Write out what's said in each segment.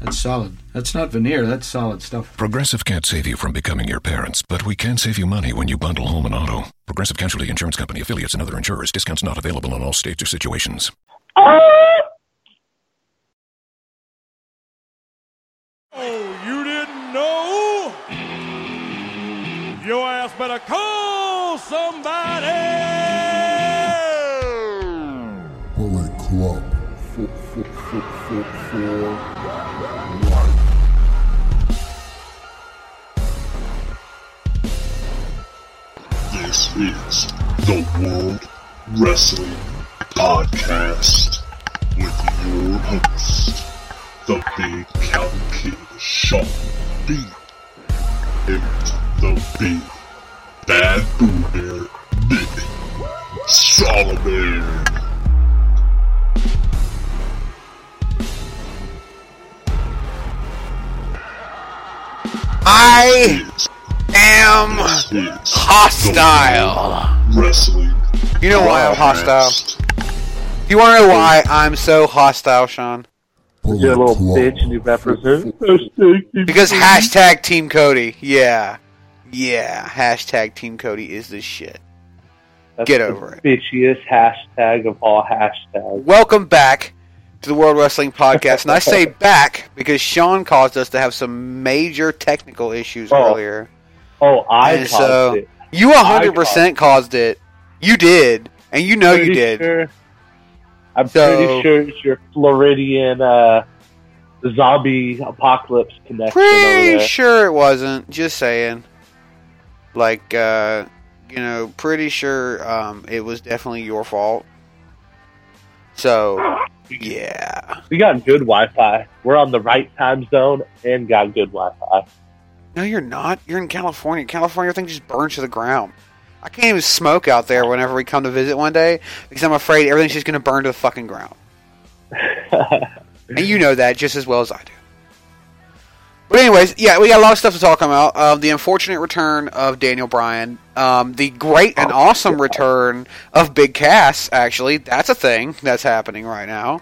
That's solid. That's not veneer. That's solid stuff. Progressive can't save you from becoming your parents, but we can save you money when you bundle home and auto. Progressive Casualty Insurance Company affiliates and other insurers. Discounts not available in all states or situations. Oh, you didn't know? Your ass better call somebody. Bullet Club. Four, four, four, is the World Wrestling Podcast with your host, the Big Cow Kid, Sean B. And the Big Bad Boo Bear, Nick Solomon. I am hostile. Wrestling You know why I'm hostile? You want to know why I'm so hostile, Sean? You're a little bitch and you represent. Because hashtag Team Cody. Yeah. Yeah. Hashtag Team Cody is the shit. That's Get over it. Bitchiest hashtag of all hashtags. Welcome back to the World Wrestling Podcast. And I say back because Sean caused us to have some major technical issues Oh, earlier. Oh, I And caused so- it. You 100% caused it. You did. And you know you did. Sure, I'm So- pretty sure it's your Floridian uh, zombie apocalypse connection Pretty sure it wasn't. Just saying. Like, uh, you know, pretty sure um, it was definitely your fault. So, yeah. We got good Wi-Fi. We're on the right time zone and got good Wi-Fi. No, you're not. You're in California. California, everything just burns to the ground. I can't even smoke out there whenever we come to visit one day because I'm afraid everything's just going to burn to the fucking ground. And you know that just as well as I do. But anyways, yeah, we got a lot of stuff to talk about. Um, the unfortunate return of Daniel Bryan, um, the great and awesome return of Big Cass. Actually, that's a thing that's happening right now.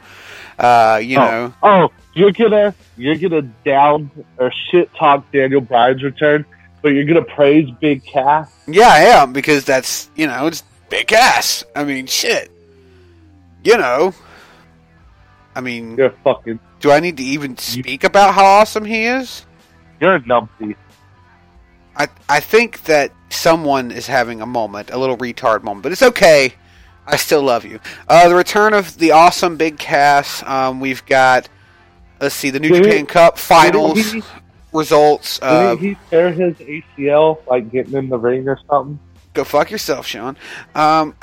Uh, you know, oh, you're gonna you're gonna down or shit talk Daniel Bryan's return, but you're gonna praise Big Cass. yeah, I am because that's you know it's Big Cass. I mean, shit. You know, I mean, You're fucking do I need to even speak about how awesome he is? you're a numpty. I I think that someone is having a moment, a little retard moment, but it's okay. I still love you. Uh, the return of the awesome big Cass. Um, we've got let's see the New Did he- Japan Cup finals he- results. Uh, Didn't he tear his ACL like getting in the ring or something? go fuck yourself, Sean. Um,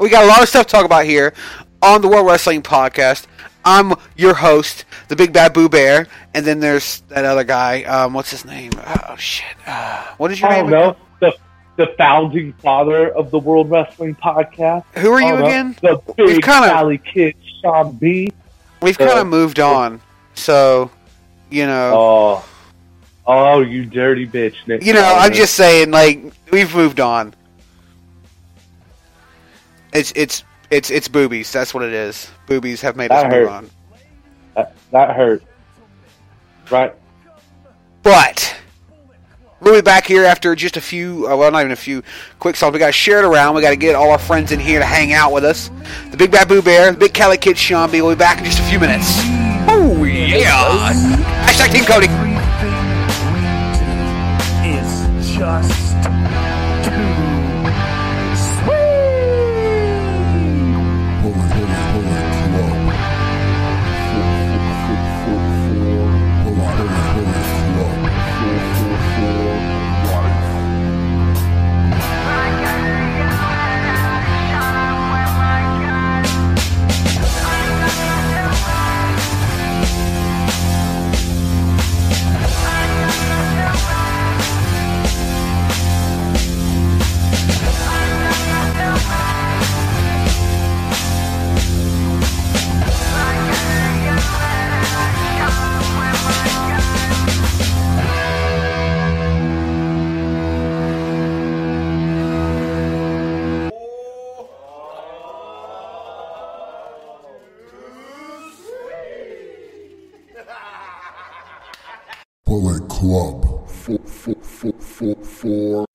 we got a lot of stuff to talk about here on the World Wrestling Podcast. I'm your host, the Big Bad Boo Bear, and then there's that other guy. Um, what's his name? Oh shit! Uh, what is your I name? don't know. The the founding father of the World Wrestling Podcast. Who are you know. again? The big kinda- Cali kid, Sean B. We've kind Uh, of moved on, so you know, Oh, oh, you dirty bitch, Nick. you know. I'm just saying, like we've moved on. It's it's it's it's boobies. That's what it is. Boobies have made us That move on. that, that hurt. Right. But we'll be back here after just a few. Uh, well, not even a few quick songs. We got to share it around. We got to get all our friends in here to hang out with us. The Big Bad Boo Bear, the Big Cali Kid Sean B. We'll be back in just a few minutes. Oh yeah! Hashtag Team Cody. It's just for,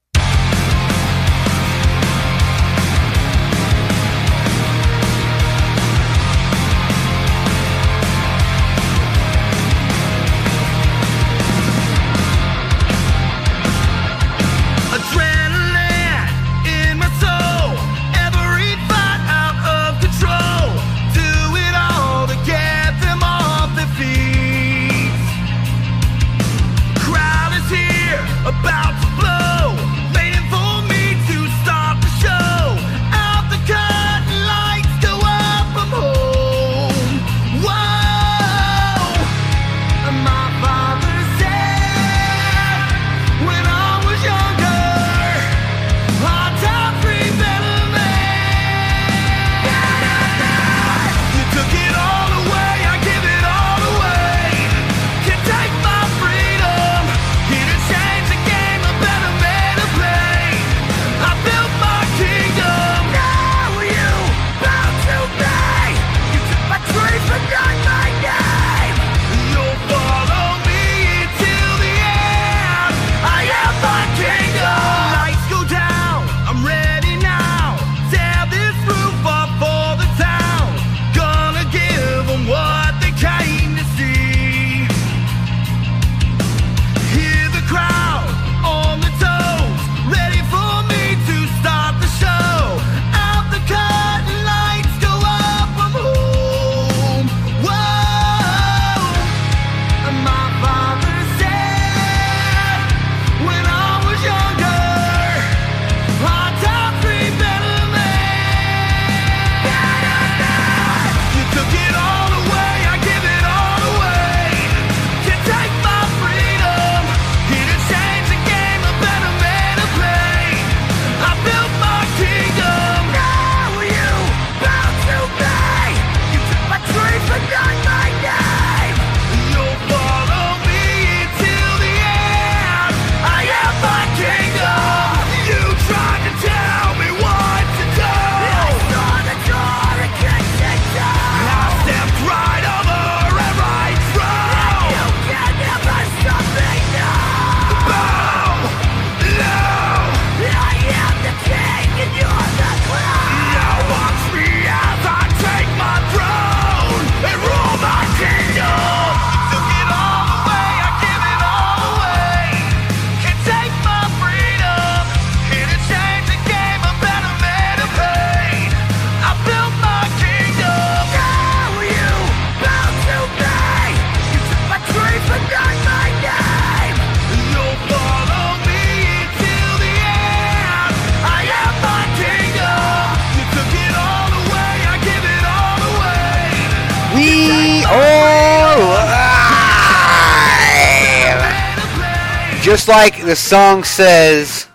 like the song says,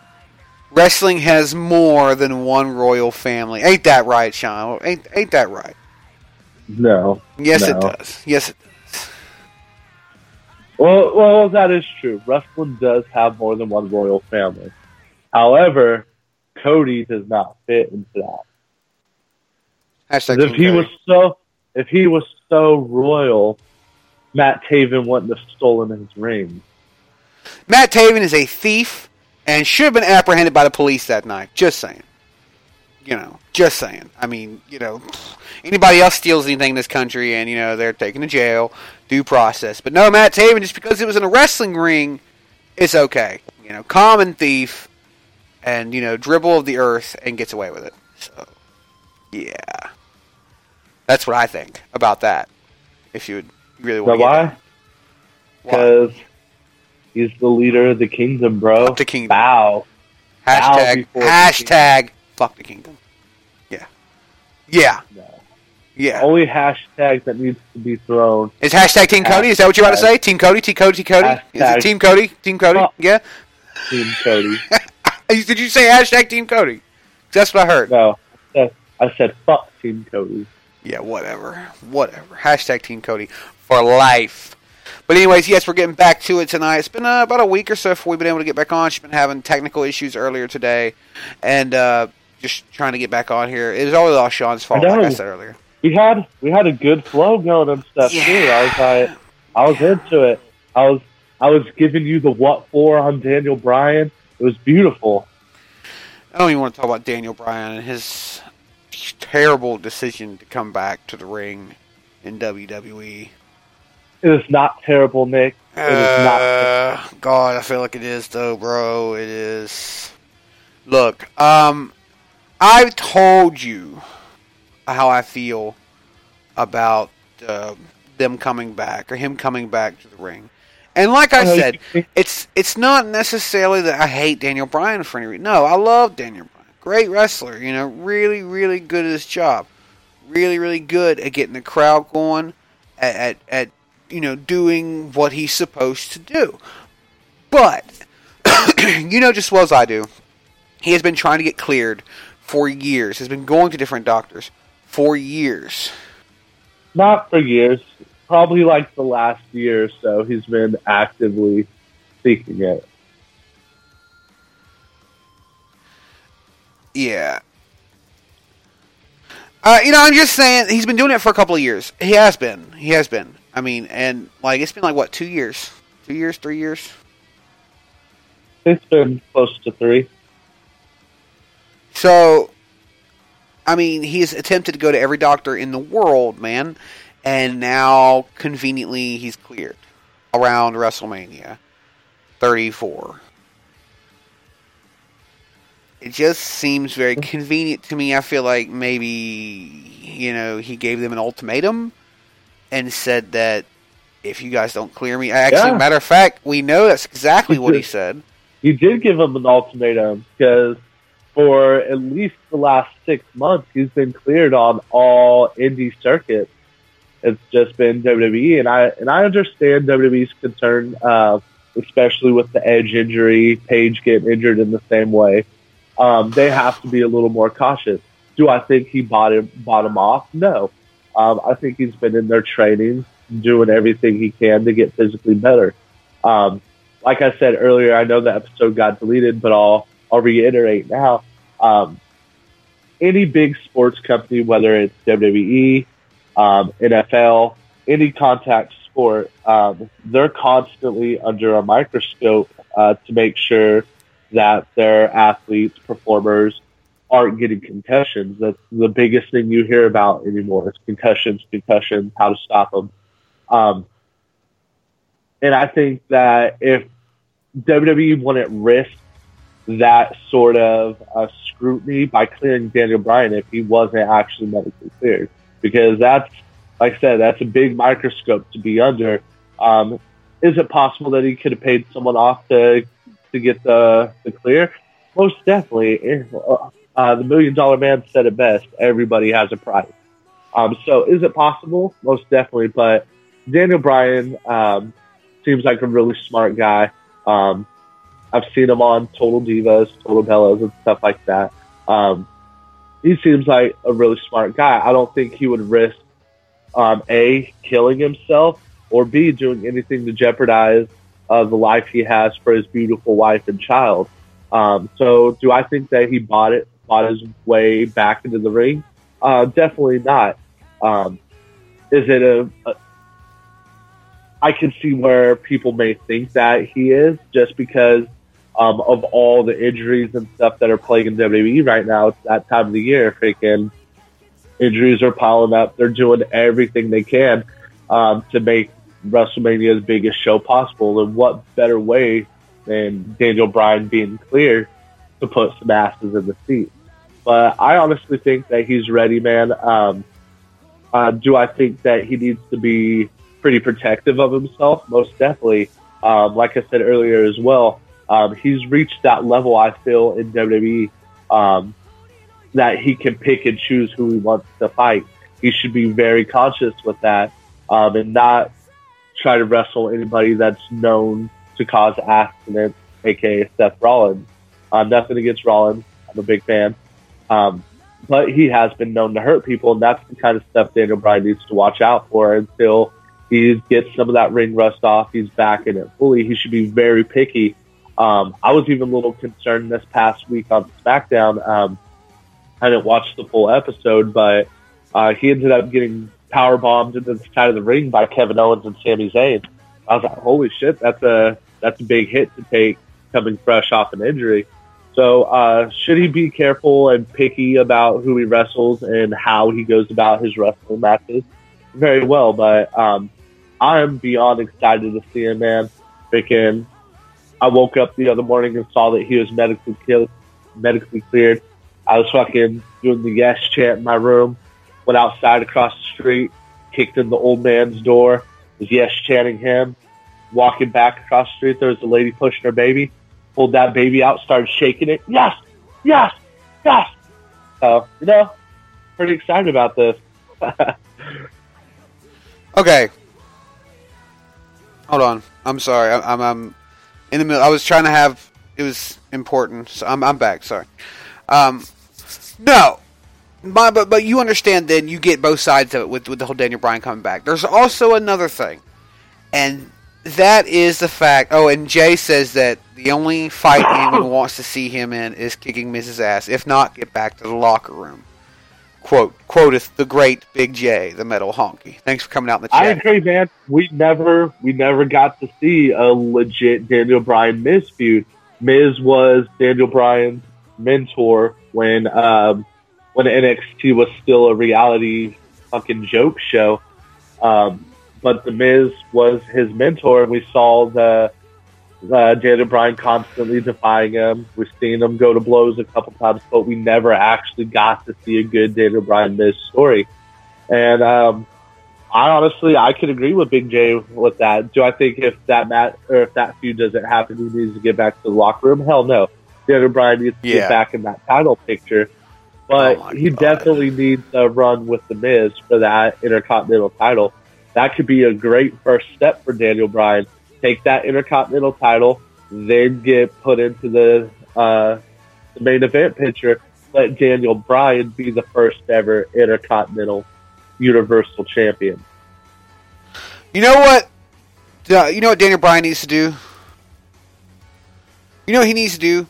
wrestling has more than one royal family. Ain't that right, Sean? Ain't, ain't that right? No. Yes, it does. Yes, it does. Well, well, that is true. Wrestling does have more than one royal family. However, Cody does not fit into that. Hashtag if he Cody. was so, if he was so royal, Matt Taven wouldn't have stolen his ring. Matt Taven is a thief and should have been apprehended by the police that night. Just saying. You know, just saying. I mean, you know, anybody else steals anything in this country and, you know, they're taken to jail, due process. But no, Matt Taven, just because it was in a wrestling ring, it's okay. You know, common thief and, you know, dribble of the earth and gets away with it. So, yeah. That's what I think about that. If you would really want to why? Because he's the leader of the kingdom, bro. Fuck the kingdom. Bow. bow Hashtag, the hashtag, fuck the kingdom. Yeah. Yeah. No. Yeah. Only hashtag that needs to be thrown. Is hashtag Team Cody? Is that what you want to say? Team Cody? Team Cody? Team Cody? Is it Team Cody? Team Cody? Fuck. Yeah? Team Cody. Did you say hashtag Team Cody? That's what I heard. no, I said, I said fuck Team Cody. Yeah, whatever. Whatever. Hashtag Team Cody for life. But anyways, yes, we're getting back to it tonight. It's been uh, about a week or so before we've been able to get back on. She's been having technical issues earlier today, and uh, just trying to get back on here. It was always all Sean's fault, I like I said earlier. We had we had a good flow going and stuff too. I was like, I was into it. I was I was giving you the what for on Daniel Bryan. It was beautiful. I don't even want to talk about Daniel Bryan and his terrible decision to come back to the ring in WWE. It is not terrible, Nick. It is not. Uh, God, I feel like it is though, bro. It is. Look, um, I've told you how I feel about uh, them coming back or him coming back to the ring, and like I Oh, said, it's it's not necessarily that I hate Daniel Bryan for any reason. No, I love Daniel Bryan. Great wrestler, you know, really, really good at his job. Really, really good at getting the crowd going, at, at, at you know, doing what he's supposed to do. But, you know just as well as I do, he has been trying to get cleared for years. Has been going to different doctors for years. Not for years. Probably like the last year or so, he's been actively seeking it. Yeah. Uh, you know, I'm just saying he's been doing it for a couple of years. He has been. He has been. I mean, and like it's been like what two years, two years, three years. It's been close to three. So, I mean, he's attempted to go to every doctor in the world, man, and now conveniently he's cleared around WrestleMania 34. It just seems very convenient to me. I feel like maybe, you know, he gave them an ultimatum and said that if you guys don't clear me, actually, Yeah. matter of fact, we know that's exactly what he said. He did give him an ultimatum because for at least the last six months, he's been cleared on all indie circuits. It's just been WWE, and I and I understand WWE's concern, uh, especially with the Edge injury, Paige getting injured in the same way. Um, they have to be a little more cautious. Do I think he bought him bought him off? No. Um, I think he's been in their training, doing everything he can to get physically better. Um, like I said earlier, I know the episode got deleted, but I'll I'll reiterate now. Um, any big sports company, whether it's WWE, um, NFL, any contact sport, um, they're constantly under a microscope uh, to make sure that their athletes, performers, aren't getting concussions. That's the biggest thing you hear about anymore is concussions, concussions, how to stop them. Um, and I think that if WWE wouldn't risk that sort of uh, scrutiny by clearing Daniel Bryan if he wasn't actually medically cleared, because that's, like I said, that's a big microscope to be under. Um, is it possible that he could have paid someone off to to get the the clear? Most definitely. Uh, the Million Dollar Man said it best: everybody has a price. Um, so, is it possible? Most definitely. But Daniel Bryan um, seems like a really smart guy. Um, I've seen him on Total Divas, Total Bellas, and stuff like that. Um, he seems like a really smart guy. I don't think he would risk um, a killing himself or b doing anything to jeopardize uh, the life he has for his beautiful wife and child. Um, so, do I think that he bought it, bought his way back into the ring? Uh, definitely not. Um, is it a, a I can see where people may think that he is just because um, of all the injuries and stuff that are plaguing WWE right now. It's that time of the year. Freaking injuries are piling up. They're doing everything they can um, to make WrestleMania's biggest show possible. And what better way than Daniel Bryan being cleared to put some asses in the seat? But I honestly think that he's ready, man. Um, uh, do I think that he needs to be pretty protective of himself? Most definitely. Um, like I said earlier as well, um, he's reached that level, I feel, in WWE um, that he can pick and choose who he wants to fight. He should be very conscious with that um, and not try to wrestle anybody that's known to cause accidents, aka Seth Rollins. Uh, nothing against Rollins. I'm a big fan. Um, but he has been known to hurt people, and that's the kind of stuff Daniel Bryan needs to watch out for until he gets some of that ring rust off. He's back in it fully. He should be very picky. Um, I was even a little concerned this past week on SmackDown. Um, I didn't watch the full episode, but uh, he ended up getting power bombed into the side of the ring by Kevin Owens and Sami Zayn. I was like, holy shit, that's a that's a big hit to take coming fresh off an injury. So uh, should he be careful and picky about who he wrestles and how he goes about his wrestling matches? Very well, but um, I am beyond excited to see him, man. Freaking, I woke up the other morning and saw that he was medically cleared. Medically cleared. I was fucking doing the yes chant in my room. Went outside across the street, kicked in the old man's door, was yes chanting him. Walking back across the street, there was a lady pushing her baby. Pulled that baby out, started shaking it. Yes, yes, yes. So you know, pretty excited about this. Okay. Hold on. I'm sorry. I'm, I'm in the middle. I was trying to have. It was important. So I'm, I'm back. Sorry. Um, no. My, but but you understand. Then you get both sides of it with with the whole Daniel Bryan coming back. There's also another thing, and that is the fact. Oh, and Jay says that the only fight anyone wants to see him in is kicking Miz's Ass. If not, get back to the locker room. Quote quoteth the great Big J, the metal honky. Thanks for coming out in the chat. I agree, man. We never we never got to see a legit Daniel Bryan Miz feud. Miz was Daniel Bryan's mentor when um, when NXT was still a reality fucking joke show. Um, but the Miz was his mentor, and we saw the uh, Daniel Bryan constantly defying him. We've seen him go to blows a couple times, but we never actually got to see a good Daniel Bryan Miz story. And um, I honestly, I could agree with Big J with that. Do I think if that mat or if that feud doesn't happen, he needs to get back to the locker room? Hell no. Daniel Bryan needs to Yeah. get back in that title picture. But Oh he God. definitely needs a run with the Miz for that Intercontinental title. That could be a great first step for Daniel Bryan. Take that Intercontinental title, then get put into the uh, the main event picture. Let Daniel Bryan be the first ever Intercontinental Universal Champion. You know what? Uh, you know what Daniel Bryan needs to do? You know what he needs to do?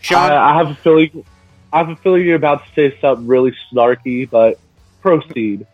Sean? I, I have a feeling. I have a feeling you're about to say something really snarky, but proceed.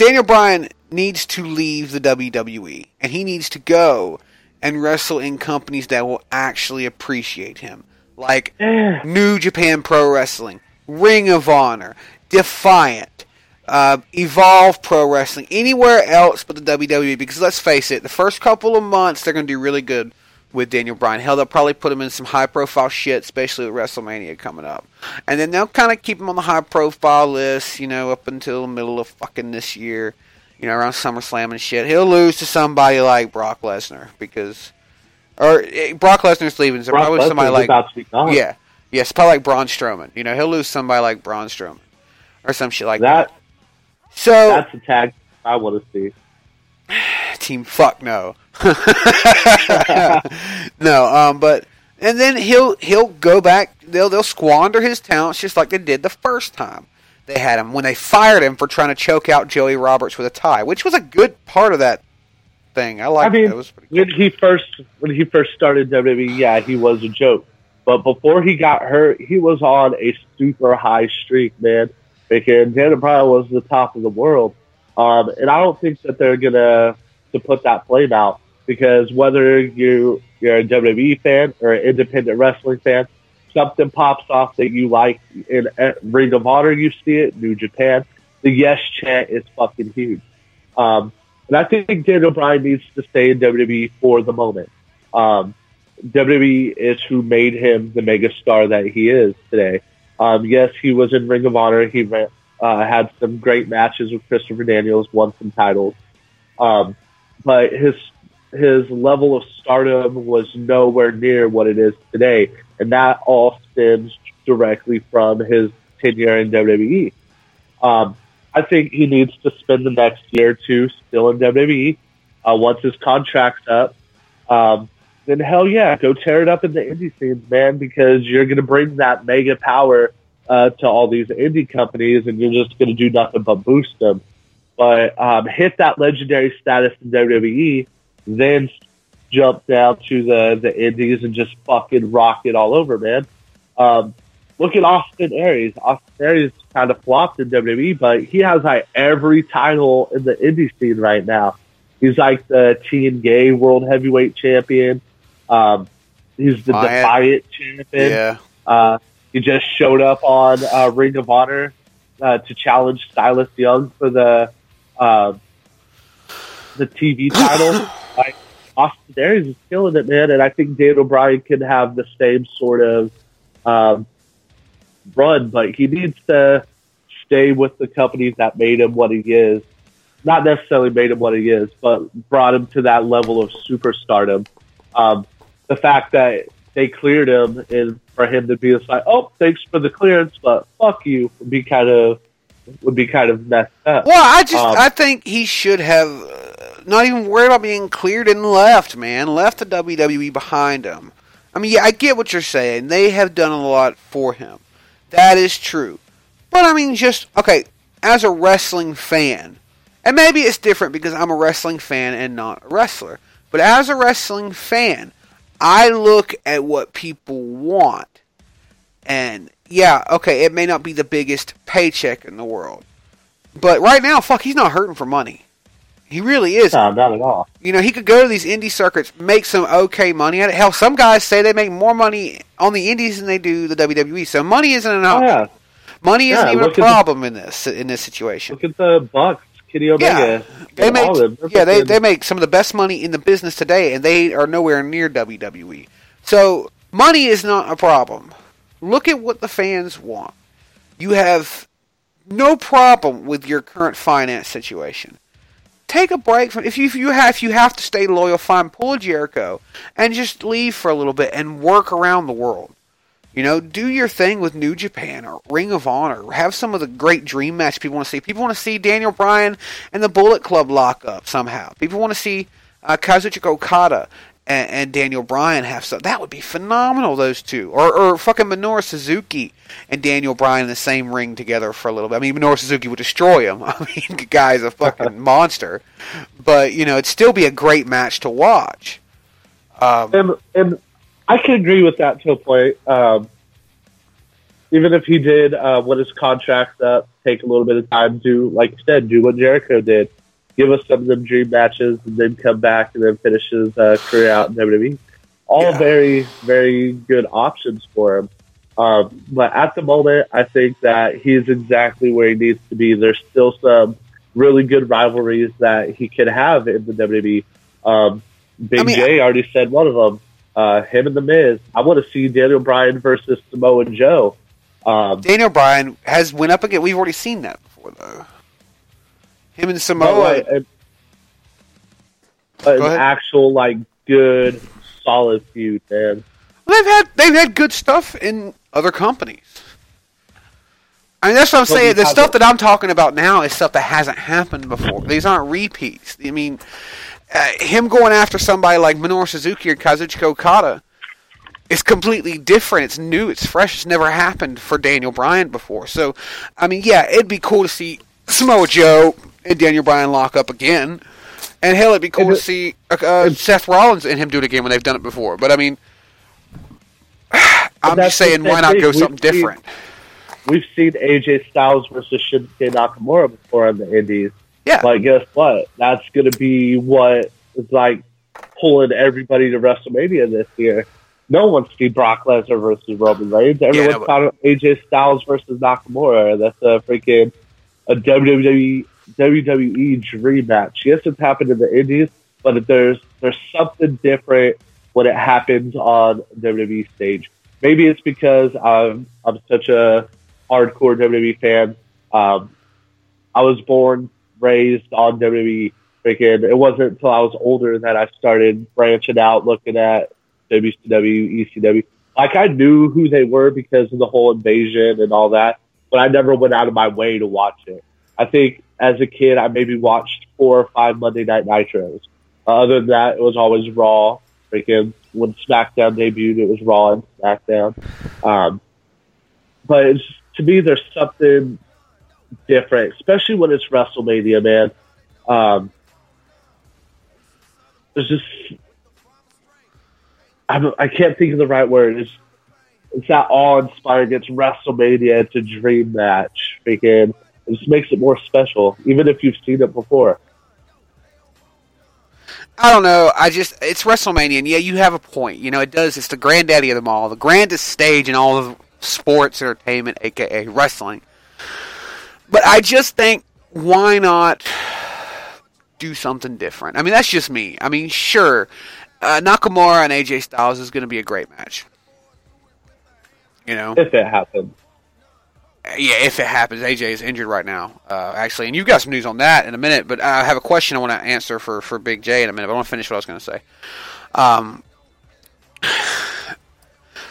Daniel Bryan needs to leave the WWE, and he needs to go and wrestle in companies that will actually appreciate him, like. New Japan Pro Wrestling, Ring of Honor, Defiant, uh, Evolve Pro Wrestling, anywhere else but the WWE. Because let's face it, the first couple of months they're going to do really good with Daniel Bryan. Hell, they'll probably put him in some high profile shit, especially with WrestleMania coming up. And then they'll kind of keep him on the high profile list, you know, up until the middle of fucking this year, you know, around SummerSlam and shit. He'll lose to somebody like Brock Lesnar because. Or eh, Brock Lesnar's leaving, so Brock probably somebody like. about to be gone. Yeah. Yes, probably like Braun Strowman. You know, he'll lose somebody like Braun Strowman. Or some shit like that. That So. that's a tag I want to see. Team. Fuck no. No um but and then he'll he'll go back they'll they'll squander his talents just like they did the first time they had him when they fired him for trying to choke out Joey Roberts with a tie which was a good part of that thing. I like I mean, it was pretty when he first when he first started WWE, yeah, he was a joke. But before he got hurt, he was on a super high streak, man. Because Daniel Bryan was the top of the world, um, and I don't think that they're gonna to put that flame out because whether you you're a WWE fan or an independent wrestling fan, something pops off that you like in Ring of Honor. You see it, New Japan. The yes chant is fucking huge. Um, and I think Daniel Bryan needs to stay in WWE for the moment. Um, WWE is who made him the mega star that he is today. Um, yes, he was in Ring of Honor. He ran, uh, had some great matches with Christopher Daniels, won some titles. Um, but his his level of stardom was nowhere near what it is today, and that all stems directly from his tenure in WWE. Um, I think he needs to spend the next year or two still in WWE. Uh, once his contract's up, um, then hell yeah, go tear it up in the indie scenes, man, because you're going to bring that mega power uh, to all these indie companies, and you're just going to do nothing but boost them. But um, hit that legendary status in WWE, then jump down to the the indies and just fucking rock it all over, man. Um, look at Austin Aries. Austin Aries kind of flopped in WWE, but he has like every title in the indie scene right now. He's like the Gay World Heavyweight Champion. Um, he's the Defiant. Defiant Champion. Yeah. Uh, he just showed up on uh, Ring of Honor uh, to challenge Silas Young for the uh, the TV title. like, Austin Aries is killing it, man, and I think Daniel Bryan can have the same sort of um, run, but he needs to stay with the company that made him what he is. Not necessarily made him what he is, but brought him to that level of superstardom. Um, the fact that they cleared him and for him to be just like, oh, thanks for the clearance, but fuck you, be kind of would be kind of messed up. Well, I just Um, I think he should have uh, not even worried about being cleared and left, man. Left the WWE behind him. I mean, yeah, I get what you're saying. They have done a lot for him. That is true. But I mean, just okay, as a wrestling fan, and maybe it's different because I'm a wrestling fan and not a wrestler. But as a wrestling fan, I look at what people want. And yeah, okay, it may not be the biggest paycheck in the world. But right now, fuck, he's not hurting for money. He really is. No, not at all. You know, he could go to these indie circuits, make some okay money at it. Hell, some guys say they make more money on the indies than they do the WWE. So money isn't an Oh, yeah. Money isn't Yeah, even a at the- problem in this in this situation. Look at the Bucks, Kenny Omega. Yeah, they make all of them. yeah they they make some of the best money in the business today, and they are nowhere near WWE. So money is not a problem. Look at what the fans want. You have no problem with your current finance situation. Take a break from if you if you have if you have to stay loyal, fine, pull a Jericho and just leave for a little bit and work around the world. You know, do your thing with New Japan or Ring of Honor. Have some of the great dream match people want to see. People want to see Daniel Bryan and the Bullet Club lock up somehow. People want to see uh, Kazuchika Okada and, and Daniel Bryan have some. That would be phenomenal. Those two, or or fucking Minoru Suzuki and Daniel Bryan in the same ring together for a little bit. I mean, Minoru Suzuki would destroy him. I mean, the guy's a fucking monster. But you know, it'd still be a great match to watch. Um, and and I can agree with that to a point. Um, even if he did uh, when his contract's up, take a little bit of time to, like you said, do what Jericho did, give us some of them dream matches, and then come back and then finish his uh, career out in WWE. All Yeah. very very good options for him. Um, but at the moment, I think that he's exactly where he needs to be. There's still some really good rivalries that he could have in the WWE. Um, Big I mean, J already said one of them. Uh, him and the Miz. I want to see Daniel Bryan versus Samoa Joe. Um, Daniel Bryan has went up again. We've already seen that before, though. Him and but Samoa. like, a- an ahead. actual like good solid feud, man. they've had they've had good stuff in other companies. I mean, that's what I'm Well, saying. The stuff it. that I'm talking about now is stuff that hasn't happened before. These aren't repeats. I mean, uh, him going after somebody like Minoru Suzuki or Kazuchika Okada is completely different. It's new. It's fresh. It's never happened for Daniel Bryan before. So, I mean, yeah, it'd be cool to see Samoa Joe and Daniel Bryan lock up again. And hell, it'd be cool to see uh, uh, Seth Rollins and him do it again when they've done it before. But I mean, I'm just saying, why not go We've something seen- different? We've seen AJ Styles versus Shinsuke Nakamura before on the Indies. Yeah, Like, guess what? That's going to be what is like pulling everybody to WrestleMania this year. No one's seen Brock Lesnar versus Roman Reigns. Everyone's no, but- AJ Styles versus Nakamura. That's a freaking a WWE WWE dream match. Yes, it's happened in the Indies, but there's there's something different when it happens on WWE stage. Maybe it's because I'm I'm such a hardcore WWE fan. Um, I was born, raised on WWE. Freaking, it wasn't until I was older that I started branching out, looking at WCW, ECW. Like I knew who they were because of the whole invasion and all that, but I never went out of my way to watch it. I think as a kid, I maybe watched four or five Monday Night Nitros. Uh, other than that, it was always Raw. Freaking when SmackDown debuted, it was Raw and SmackDown. Um, but it's, to me, there's something different, especially when it's WrestleMania, man. Um, there's just I'm, I can't think of the right word. It's it's that awe-inspiring. It's WrestleMania. It's a dream match. Freaking, it just makes it more special, even if you've seen it before. I don't know. I just it's WrestleMania, and yeah, you have a point. You know, it does. It's the granddaddy of them all, the grandest stage in all of sports entertainment, aka wrestling. But I just think, why not do something different? I mean, that's just me. I mean, sure, uh, Nakamura and AJ Styles is going to be a great match. You know, If it happens. Yeah, if it happens, AJ is injured right now, uh, actually, and you've got some news on that in a minute. But I have a question I want to answer for for Big J in a minute. But I want to finish what I was going to say. Um,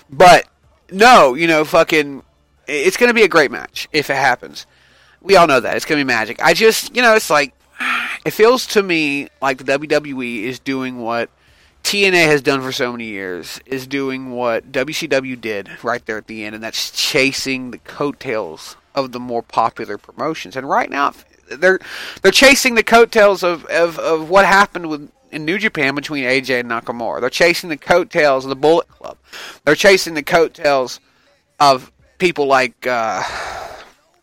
but no, you know, fucking, it's going to be a great match if it happens. We all know that it's going to be magic. I just, you know, it's like it feels to me like the WWE is doing what TNA has done for so many years is doing what WCW did right there at the end, and that's chasing the coattails of the more popular promotions. And right now, they're they're chasing the coattails of, of, of what happened with in New Japan between AJ and Nakamura. They're chasing the coattails of the Bullet Club. They're chasing the coattails of people like. Uh,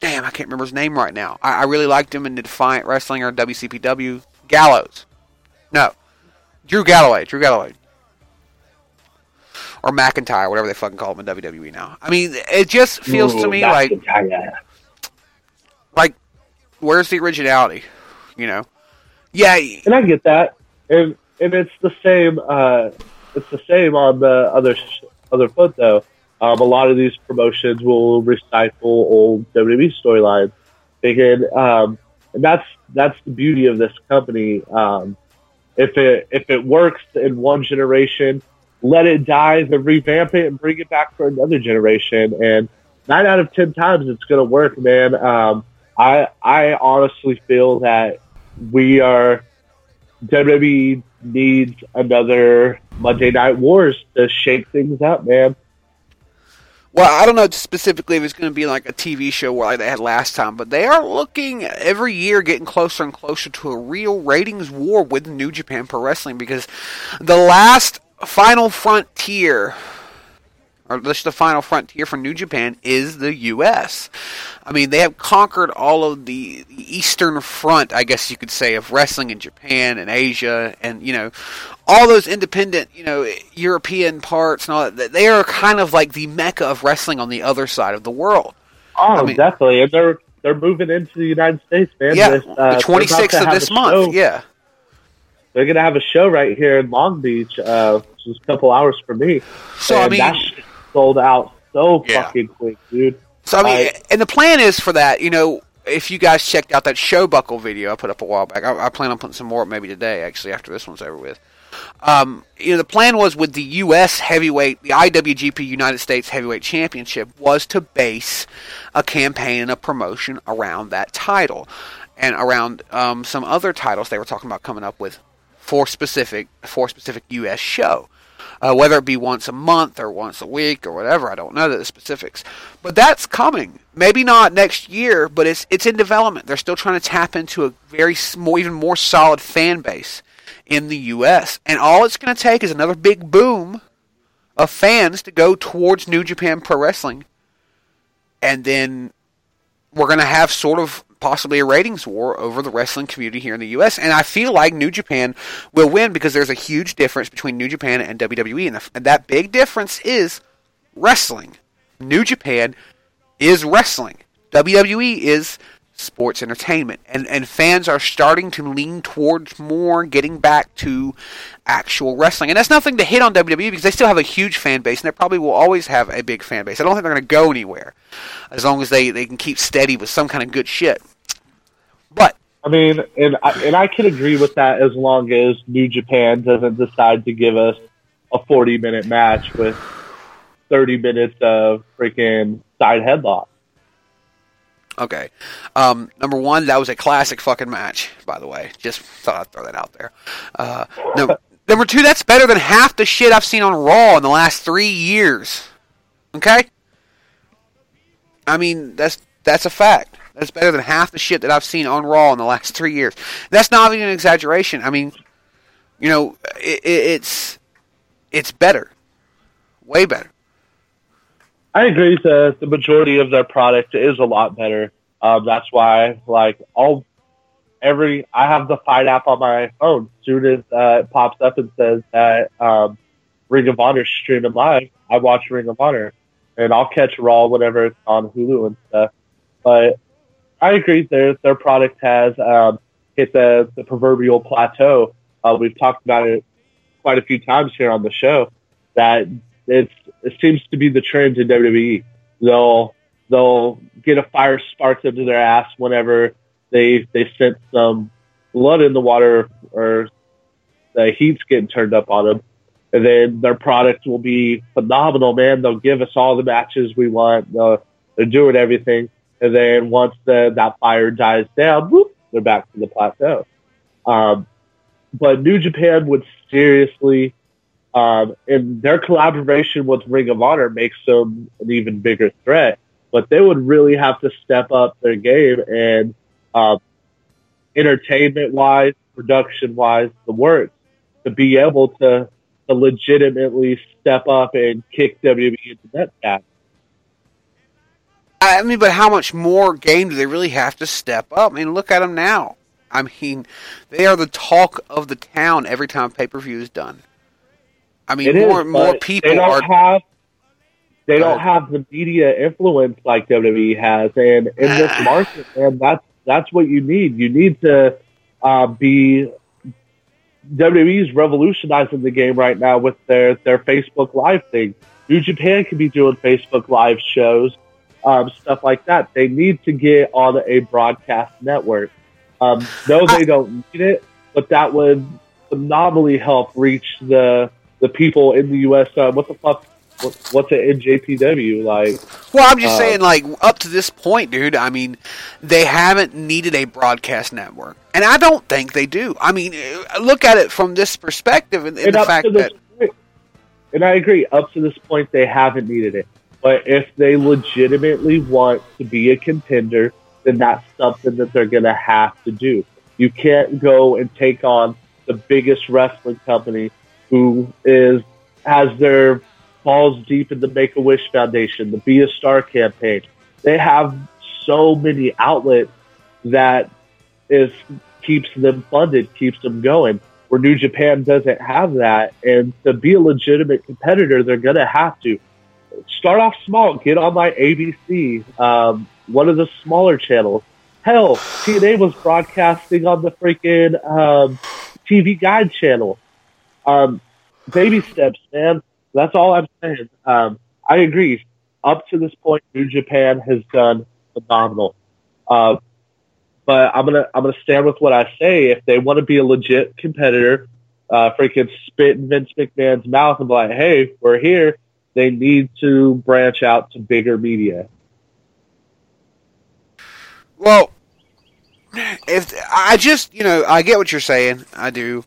damn, I can't remember his name right now. I, I really liked him in the Defiant Wrestling or WCPW. Gallows. No. Drew Galloway. Drew Galloway. Or McIntyre, whatever they fucking call him in WWE now. I mean, it just feels to me that's like like where's the originality? You know? Yeah, and I get that, and and it's the same. Uh, it's the same on the other other foot though. Um, a lot of these promotions will recycle old WWE storylines. They can, um, and that's that's the beauty of this company. Um, if it if it works in one generation, let it die, then revamp it and bring it back for another generation. And nine out of ten times, it's going to work, man. Um, I I honestly feel that we are WWE needs another Monday Night Wars to shake things up, man. Well, I don't know specifically if it's going to be like a TV show like they had last time, but they are looking every year getting closer and closer to a real ratings war with New Japan Pro Wrestling because the last final frontier, or just the final frontier for New Japan, is the U.S. I mean, they have conquered all of the, the eastern front, I guess you could say, of wrestling in Japan and Asia, and you know, all those independent, you know, European parts and all that. They are kind of like the mecca of wrestling on the other side of the world. Oh, I mean- definitely, and they're they're moving into the United States, man. yeah, This, uh, the twenty sixth they're of this month. show. Yeah, they're gonna have a show right here in Long Beach, uh, which is a couple hours for me. So, I mean- that sold out so Yeah. fucking quick, dude. So I mean, Like- and the plan is for that. You know, if you guys checked out that show buckle video I put up a while back, I, I plan on putting some more up maybe today. Actually, after this one's over with. Um, you know, the plan was with the U.S. heavyweight, the IWGP United States Heavyweight Championship, was to base a campaign and a promotion around that title, and around um, some other titles they were talking about coming up with for specific for specific U.S. show. Uh, whether it be once a month or once a week or whatever, I don't know the specifics. But that's coming. Maybe not next year, but it's it's in development. They're still trying to tap into a very more, even more solid fan base in the U.S. And all it's going to take is another big boom of fans to go towards New Japan Pro Wrestling, and then we're going to have sort of possibly a ratings war over the wrestling community here in the U.S. And I feel like New Japan will win because there's a huge difference between New Japan and WWE, and, the, and that big difference is wrestling. New Japan is wrestling. WWE is sports entertainment, and and fans are starting to lean towards more getting back to actual wrestling. And that's nothing to hit on WWE because they still have a huge fan base, and they probably will always have a big fan base. I don't think they're going to go anywhere as long as they they can keep steady with some kind of good shit. But I mean, and I, and I can agree with that as long as New Japan doesn't decide to give us a 40 minute match with 30 minutes of freaking side headlock. Okay. Um, number one, that was a classic fucking match, by the way. Just thought I'd throw that out there. Uh, number, number two, that's better than half the shit I've seen on Raw in the last three years. Okay? I mean, that's that's a fact. That's better than half the shit that I've seen on Raw in the last three years. That's not even an exaggeration. I mean, you know, it, it, it's it's better, way better. I agree that the majority of their product is a lot better. Um, that's why, like, I'll every I have the FITE app on my phone. Soon as uh, it pops up and says that um, Ring of Honor streaming live, I watch Ring of Honor, and I'll catch Raw whenever it's on Hulu and stuff. But I agree, their their product has um, hit the the proverbial plateau. Uh, we've talked about it quite a few times here on the show. That it's it seems to be the trend in WWE. They'll they'll get a fire sparked into their ass whenever they they sense some blood in the water or the heat's getting turned up on them. And then their product will be phenomenal, man. They'll give us all the matches we want. They'll, they're doing everything. And then once the, that fire dies down, whoop, they're back to the plateau. Um, but New Japan would seriously, um, and their collaboration with Ring of Honor makes them an even bigger threat. But they would really have to step up their game and, um, entertainment wise, production wise, the works to be able to, to legitimately step up and kick WWE into that cat. I mean, but how much more game do they really have to step up? I mean, look at them now. I mean, they are the talk of the town every time pay per view is done. I mean, It is, more and more people they are. don't have they don't have the media influence like WWE has, and in this market, man, that's that's what you need. You need to uh, be WWE's revolutionizing the game right now with their their Facebook Live thing. New Japan could be doing Facebook Live shows, um, stuff like that. They need to get on a broadcast network. Um, no, they don't need it, but that would phenomenally help reach the the people in the U.S. Uh, what the fuck? What, what's an NJPW like? Well, I'm just Uh, saying, like up to this point, dude. I mean, they haven't needed a broadcast network, and I don't think they do. I mean, uh, look at it from this perspective, and, and and the fact that point, and I agree, up to this point, they haven't needed it. But if they legitimately want to be a contender, then that's something that they're going to have to do. You can't go and take on the biggest wrestling company who is has their balls deep in the Make a Wish Foundation, the Be a Star campaign. They have so many outlets that is keeps them funded, keeps them going. Where New Japan doesn't have that, and to be a legitimate competitor, they're gonna have to start off small. Get on my ABC, um, one of the smaller channels. Hell, TNA was broadcasting on the freaking um, TV Guide channel. Um, baby steps, man. That's all I'm saying. Um, I agree. Up to this point, New Japan has done phenomenal. Uh, but I'm gonna I'm gonna stand with what I say. If they want to be a legit competitor, uh, freaking spit in Vince McMahon's mouth and be like, "Hey, we're here." They need to branch out to bigger media. Well, if I just, you know, I get what you're saying. I do.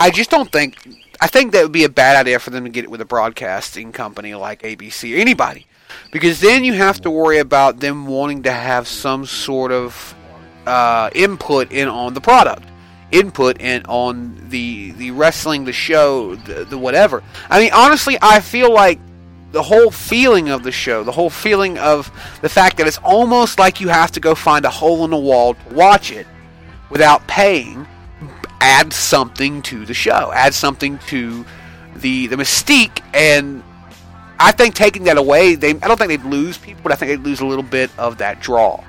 I just don't think. I think that would be a bad idea for them to get it with a broadcasting company like ABC or anybody, because then you have to worry about them wanting to have some sort of uh, input in on the product, input in on the the wrestling, the show, the, the whatever. I mean, honestly, I feel like the whole feeling of the show, the whole feeling of the fact that it's almost like you have to go find a hole in the wall to watch it without paying, adds something to the show, add something to the the mystique, and I think taking that away, they I don't think they'd lose people, but I think they'd lose a little bit of that draw.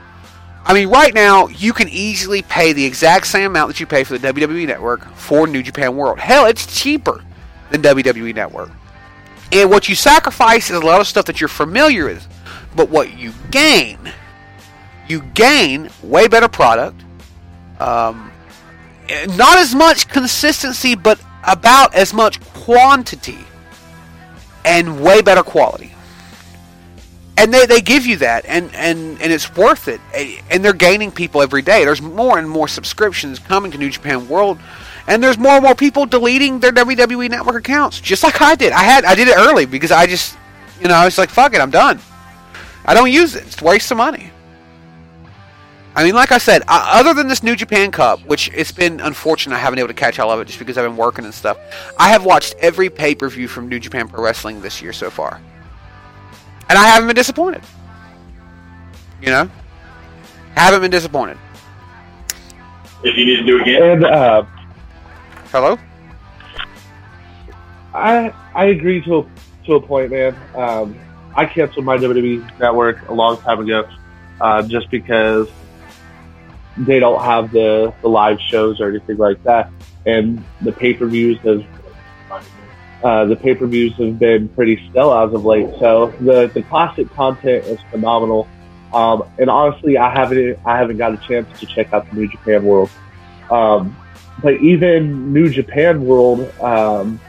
I mean, right now you can easily pay the exact same amount that you pay for the WWE Network for New Japan World. Hell, it's cheaper than WWE Network. And what you sacrifice is a lot of stuff that you're familiar with. But what you gain, you gain way better product. Um, not as much consistency, but about as much quantity. And way better quality. And they, they give you that, and, and, and it's worth it. And they're gaining people every day. There's more and more subscriptions coming to New Japan World and there's more and more people deleting their WWE Network accounts, just like I did. I had I did it early because I just, you know, I was like, fuck it, I'm done. I don't use it. It's a waste of money. I mean, like I said, uh, other than this New Japan Cup, which it's been unfortunate I haven't been able to catch all of it just because I've been working and stuff. I have watched every pay per view from New Japan Pro Wrestling this year so far, and I haven't been disappointed. You know, haven't been disappointed. If you need to do it again. And uh, Hello? I I agree to a, to a point, man. Um, I canceled my WWE network a long time ago, uh, just because they don't have the, the live shows or anything like that, and the pay per views have uh, the pay per views have been pretty still as of late. So the the classic content is phenomenal. Um, and honestly, I haven't I haven't got a chance to check out the New Japan World. Um, but even New Japan World, um,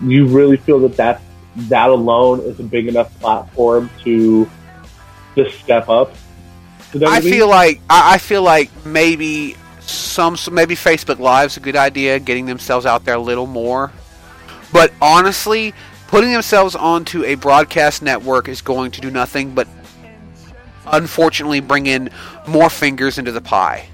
you really feel that that that alone is a big enough platform to to step up. I feel like I, I feel like maybe some so maybe Facebook Live's a good idea, getting themselves out there a little more. But honestly, putting themselves onto a broadcast network is going to do nothing but unfortunately bring in more fingers into the pie.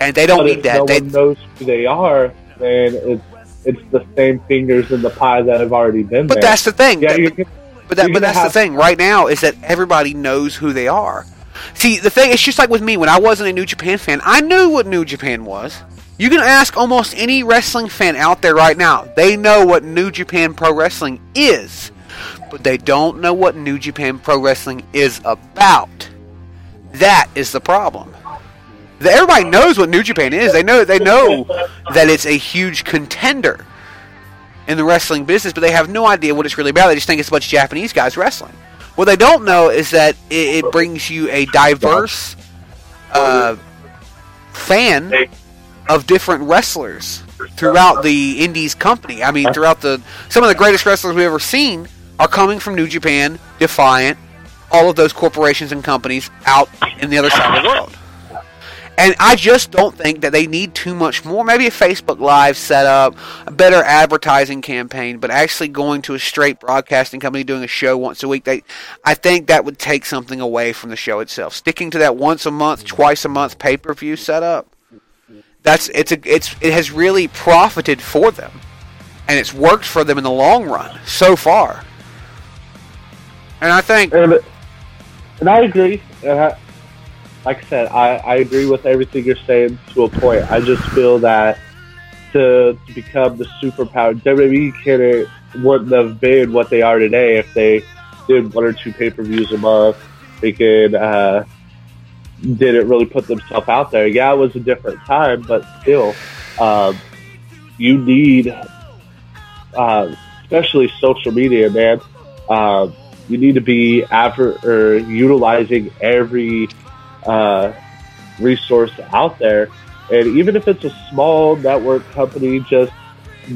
And they don't but need if that. no they, one knows who they are, then it's it's the same fingers in the pie that have already been but there. But that's the thing. yeah, That- you're But that, but that's the thing right now is that everybody knows who they are. See, the thing it's just like with me when I wasn't a New Japan fan, I knew what New Japan was. You can ask almost any wrestling fan out there right now; they know what New Japan Pro Wrestling is, but they don't know what New Japan Pro Wrestling is about. That is the problem. Everybody knows what New Japan is. They know they know that it's a huge contender in the wrestling business, but they have no idea what it's really about. They just think it's a bunch of Japanese guys wrestling. What they don't know is that it, it brings you a diverse uh, fan of different wrestlers throughout the Indies company. I mean, throughout the some of the greatest wrestlers we've ever seen are coming from New Japan, Defiant, all of those corporations and companies out in the other side of the world. And I just don't think that they need too much more. Maybe a Facebook Live setup, a better advertising campaign, but actually going to a straight broadcasting company doing a show once a week. They, I think that would take something away from the show itself. Sticking to that once a month, twice a month pay per view setup. That's it's a it's it has really profited for them, and it's worked for them in the long run so far. And I think and, I agree. I, like I said, I, I agree with everything you're saying to a point. I just feel that to, to become the superpower, WWE can wouldn't have been what they are today if they did one or two pay per views a month. They could uh, didn't really put themselves out there. Yeah, it was a different time, but still, um, you need, uh, especially social media, man. Um, you need to be adver- or utilizing every uh, resource out there, and even if it's a small network company, just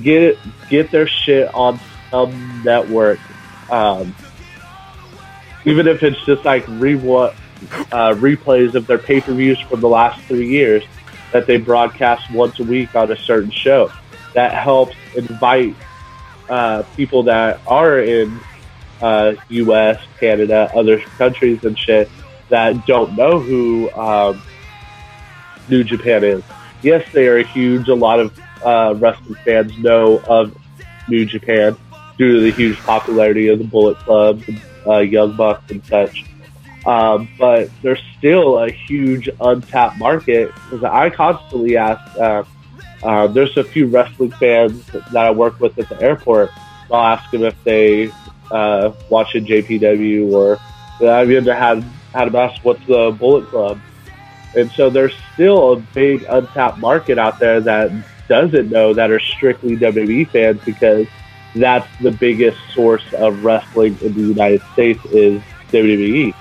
get get their shit on some network. Um, even if it's just like re- uh, replays of their pay per views from the last three years that they broadcast once a week on a certain show. That helps invite uh, people that are in uh, U.S., Canada, other countries and shit that don't know who um, New Japan is. Yes, they are huge. A lot of uh, wrestling fans know of New Japan due to the huge popularity of the Bullet Club, uh, Young Bucks, and such. Um, but there's still a huge untapped market because I constantly ask. Uh, uh, there's a few wrestling fans that I work with at the airport. I'll ask them if they uh, watch NJPW or I've even had had them ask what's the Bullet Club, and so there's still a big untapped market out there that doesn't know that are strictly WWE fans because that's the biggest source of wrestling in the United States is WWE.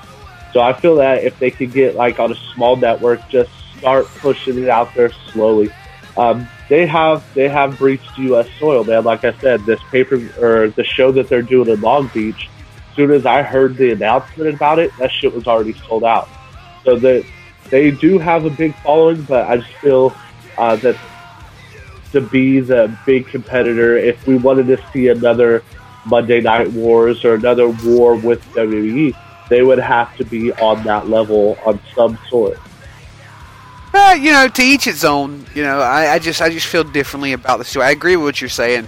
So I feel that if they could get like on a small network, just start pushing it out there slowly. Um, they have they have breached U.S. soil, man. Like I said, this paper or the show that they're doing in Long Beach. Soon as I heard the announcement about it, that shit was already sold out. So that they do have a big following, but I just feel uh, that to be the big competitor, if we wanted to see another Monday Night Wars or another war with WWE, they would have to be on that level on some sort. Uh, you know, to each its own. You know, I, I just I just feel differently about this. I agree with what you're saying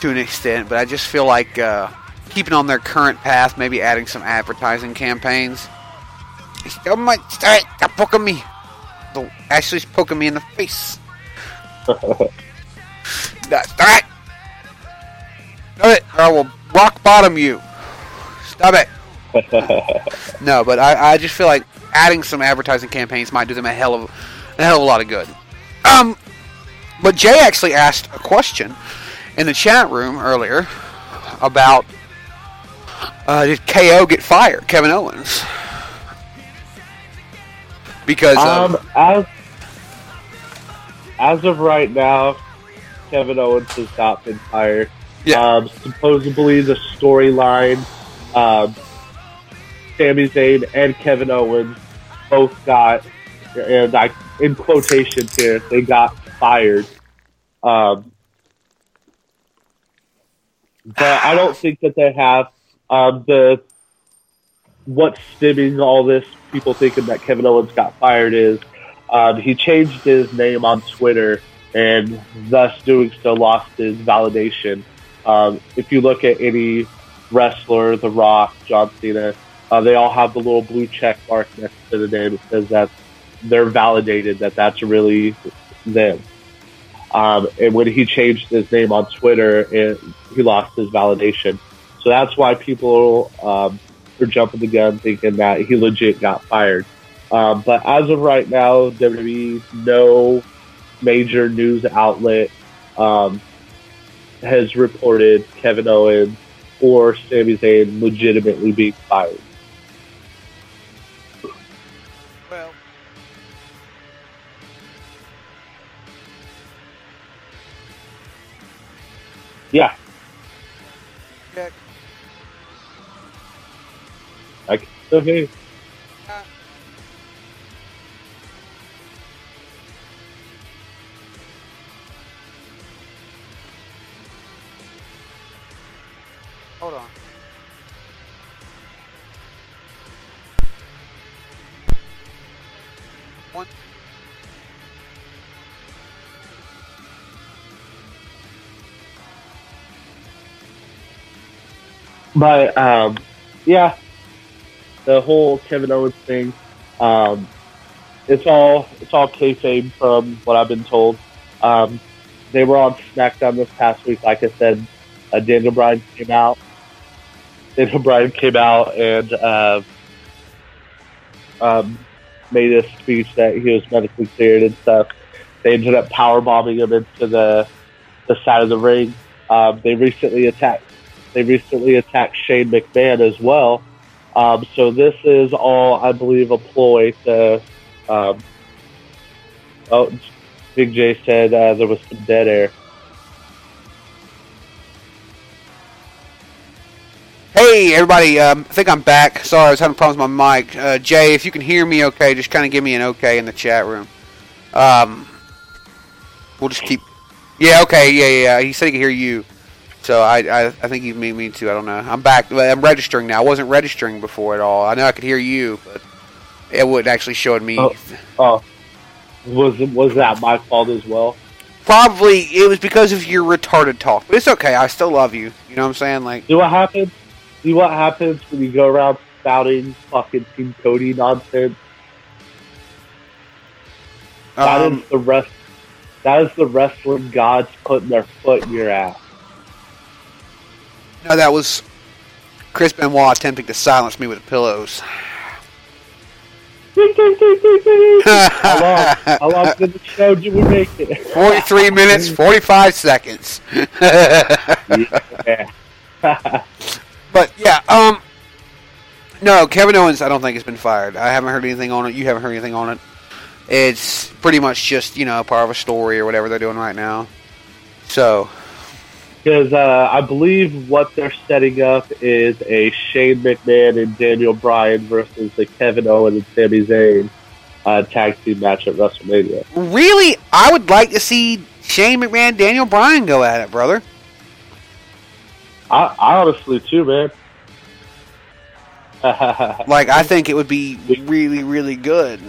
to an extent, but I just feel like uh, keeping on their current path, maybe adding some advertising campaigns. Oh my! Stop poking me! The Ashley's poking me in the face. That's all right. Stop it, or I will rock bottom you. Stop it. no, but I, I just feel like adding some advertising campaigns might do them a hell of a hell of a lot of good. Um, but Jay actually asked a question in the chat room earlier about uh, did KO get fired, Kevin Owens? Because Um, as as of right now, Kevin Owens has not been fired. Yeah. Um, supposedly, the storyline, um, Sami Zayn and Kevin Owens both got, and I in quotations here, they got fired. Um, but I don't think that they have um, the what's stemming all this people thinking that Kevin Owens got fired is um, he changed his name on Twitter and thus doing so lost his validation. Um, if you look at any wrestler, The Rock, John Cena, uh, they all have the little blue check mark next to the name. because says that they're validated that that's really them. Um, and when he changed his name on Twitter, it, he lost his validation. So that's why people um, are jumping the gun thinking that he legit got fired. Um, but as of right now, WWE, no major news outlet um, has reported Kevin Owens or Sami Zayn legitimately being fired. well, Yeah, yeah, Still hold on. One. But um, yeah, the whole Kevin Owens thing, um, it's all it's all kayfabe from what I've been told. Um, they were on SmackDown this past week. Like I said, uh, Daniel Bryan came out. Daniel Bryan came out and uh, um, made a speech that he was medically cleared and stuff. They ended up power bombing him into the the side of the ring. Um, they recently attacked they recently attacked Shane McMahon as well. Um, so this is all, I believe, a ploy to. Um, oh, Big J said uh, there was some dead air. Hey, everybody. Um, I think I'm back. Sorry, I was having problems with my mic. Uh, Jay, if you can hear me okay, just kind of give me an okay in the chat room. Um, we'll just keep. Yeah, okay. Yeah, yeah. yeah. He said he could hear you. So I, I, I think you mean me too. I don't know. I'm back. I'm registering now. I wasn't registering before at all. I know I could hear you, but it wouldn't actually show me. Oh. Oh, was was that my fault as well? Probably it was because of your retarded talk, but it's okay. I still love you. You know what I'm saying? Like, See what happens? See what happens when you go around spouting fucking Team Cody nonsense? That is um, the rest. That is the wrestling gods putting their foot in your ass. No, that was Chris Benoit attempting to silence me with pillows. How long? How long did the show did we make it? 43 minutes, 45 seconds. yeah. But yeah, um, no, Kevin Owens, I don't think has been fired. I haven't heard anything on it. You haven't heard anything on it. It's pretty much just you know part of a story or whatever they're doing right now. So Because uh, I believe what they're setting up is a Shane McMahon and Daniel Bryan versus the Kevin Owens and Sami Zayn uh, tag team match at WrestleMania. really, I would like to see Shane McMahon, Daniel Bryan go at it, brother. I, I honestly too, man. Like I think it would be really, really good.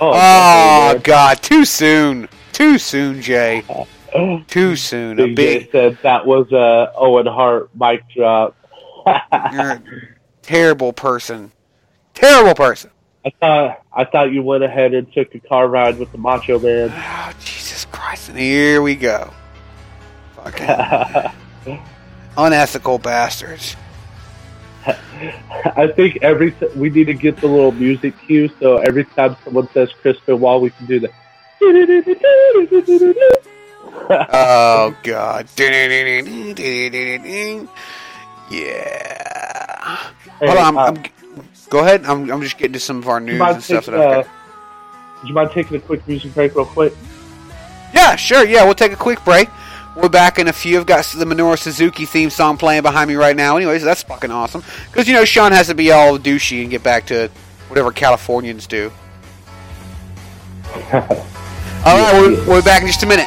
oh, Oh God, too soon, too soon, Jay. too soon. A Big said that was a Owen Hart mic drop. you're a terrible person, terrible person. I thought I thought you went ahead and took a car ride with the Macho Man. Oh, Jesus Christ. And here we go. Fucking unethical bastards. I think every t- we need to get the little music cue so every time someone says Chris Benoit, we can do the. Oh, God. Yeah. Hold on. I'm, uh, I'm, go ahead. I'm, I'm just getting to some of our news and stuff. taking, That I've uh, got. you mind taking a quick music break real quick? Yeah, sure. Yeah, we'll take a quick break. We're back in a few. I've got the Minoru Suzuki theme song playing behind me right now. Anyways, that's fucking awesome. Because, you know, Sean has to be all douchey and get back to whatever Californians do. all right, we're, we're back in just a minute.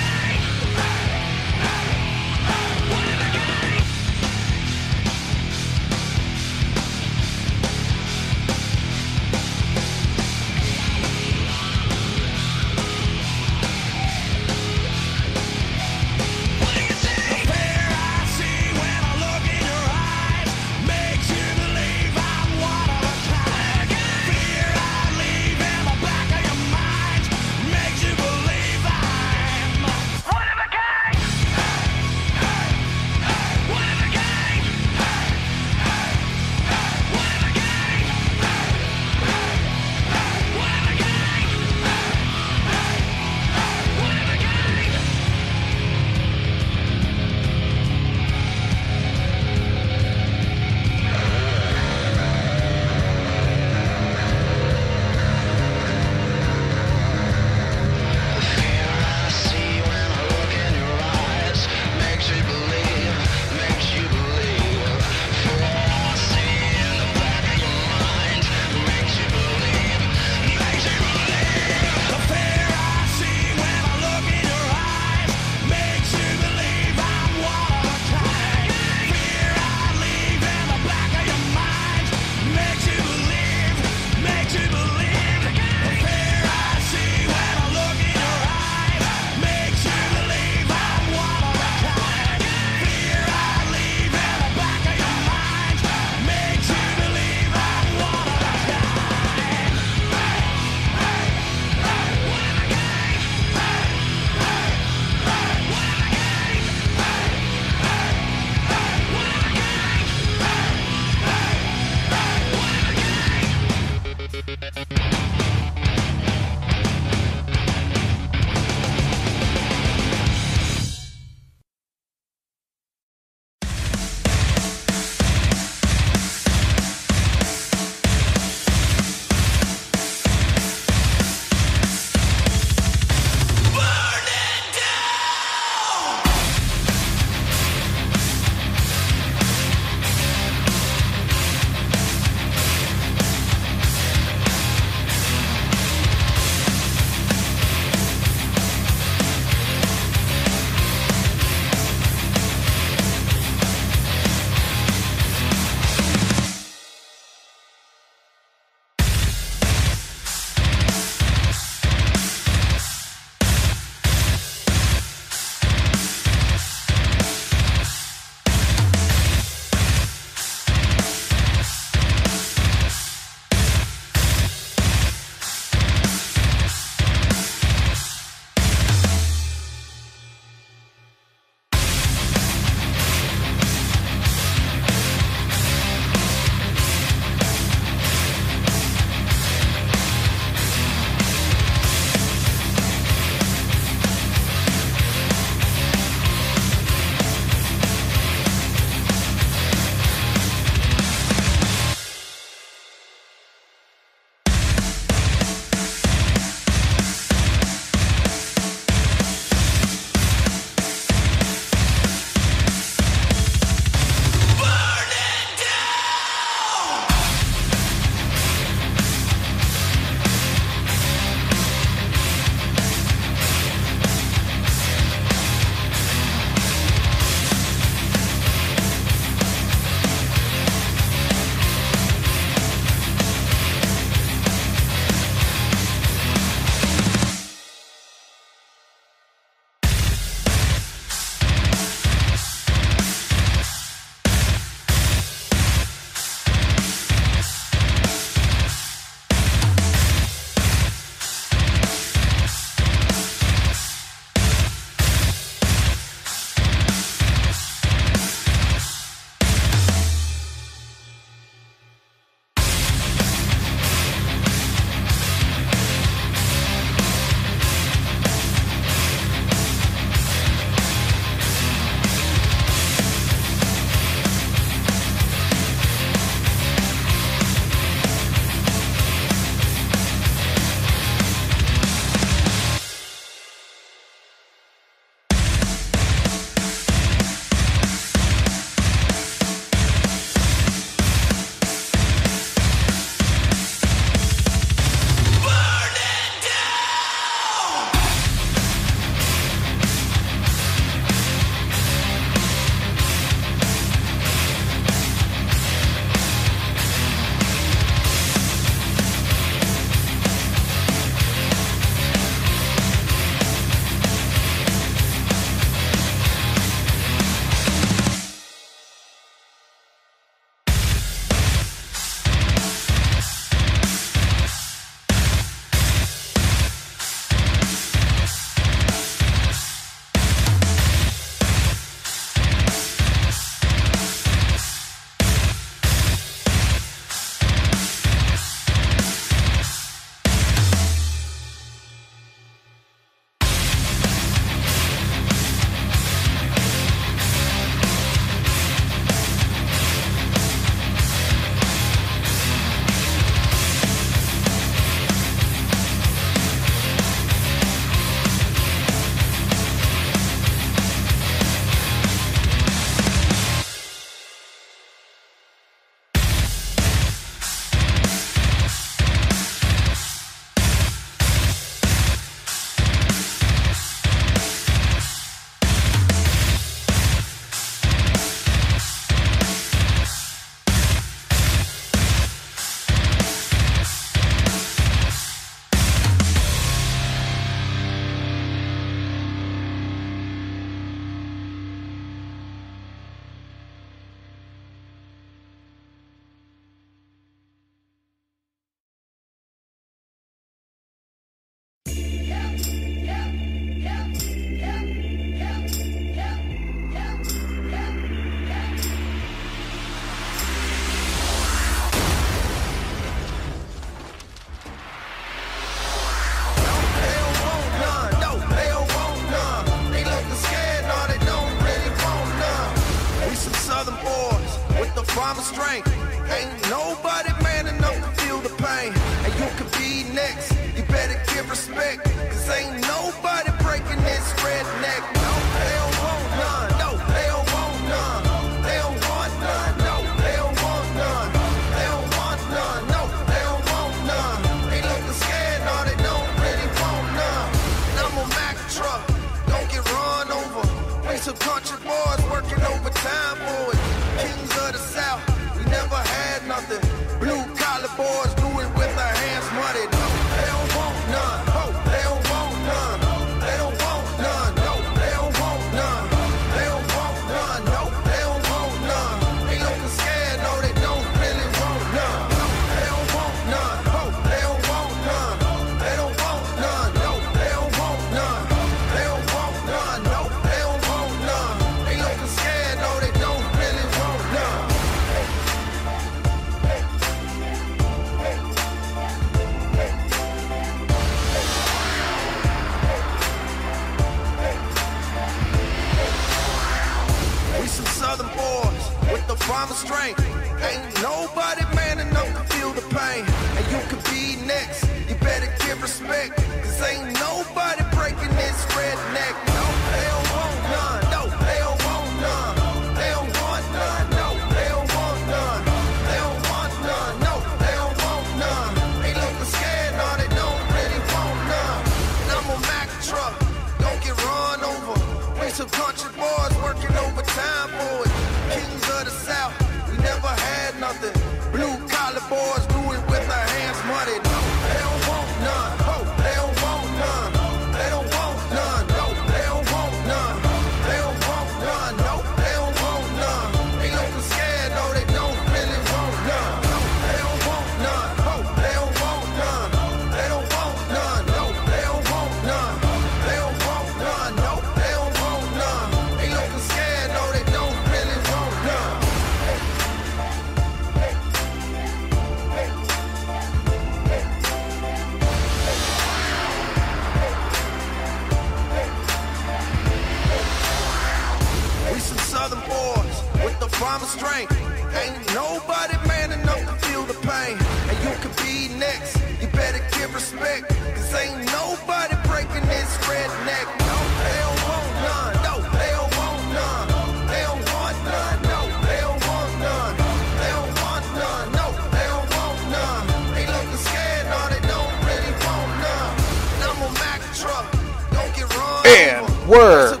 strength. Ain't nobody man enough to feel the pain. And you could be next. You better give respect. Cause ain't nobody breaking this redneck. No, they don't want none. No, they don't want none. They don't want none. No, they don't want none. They don't want none. No, they don't want none. They looking scared. No, they don't really want none. And I'm a Mack truck. Don't get run. And over.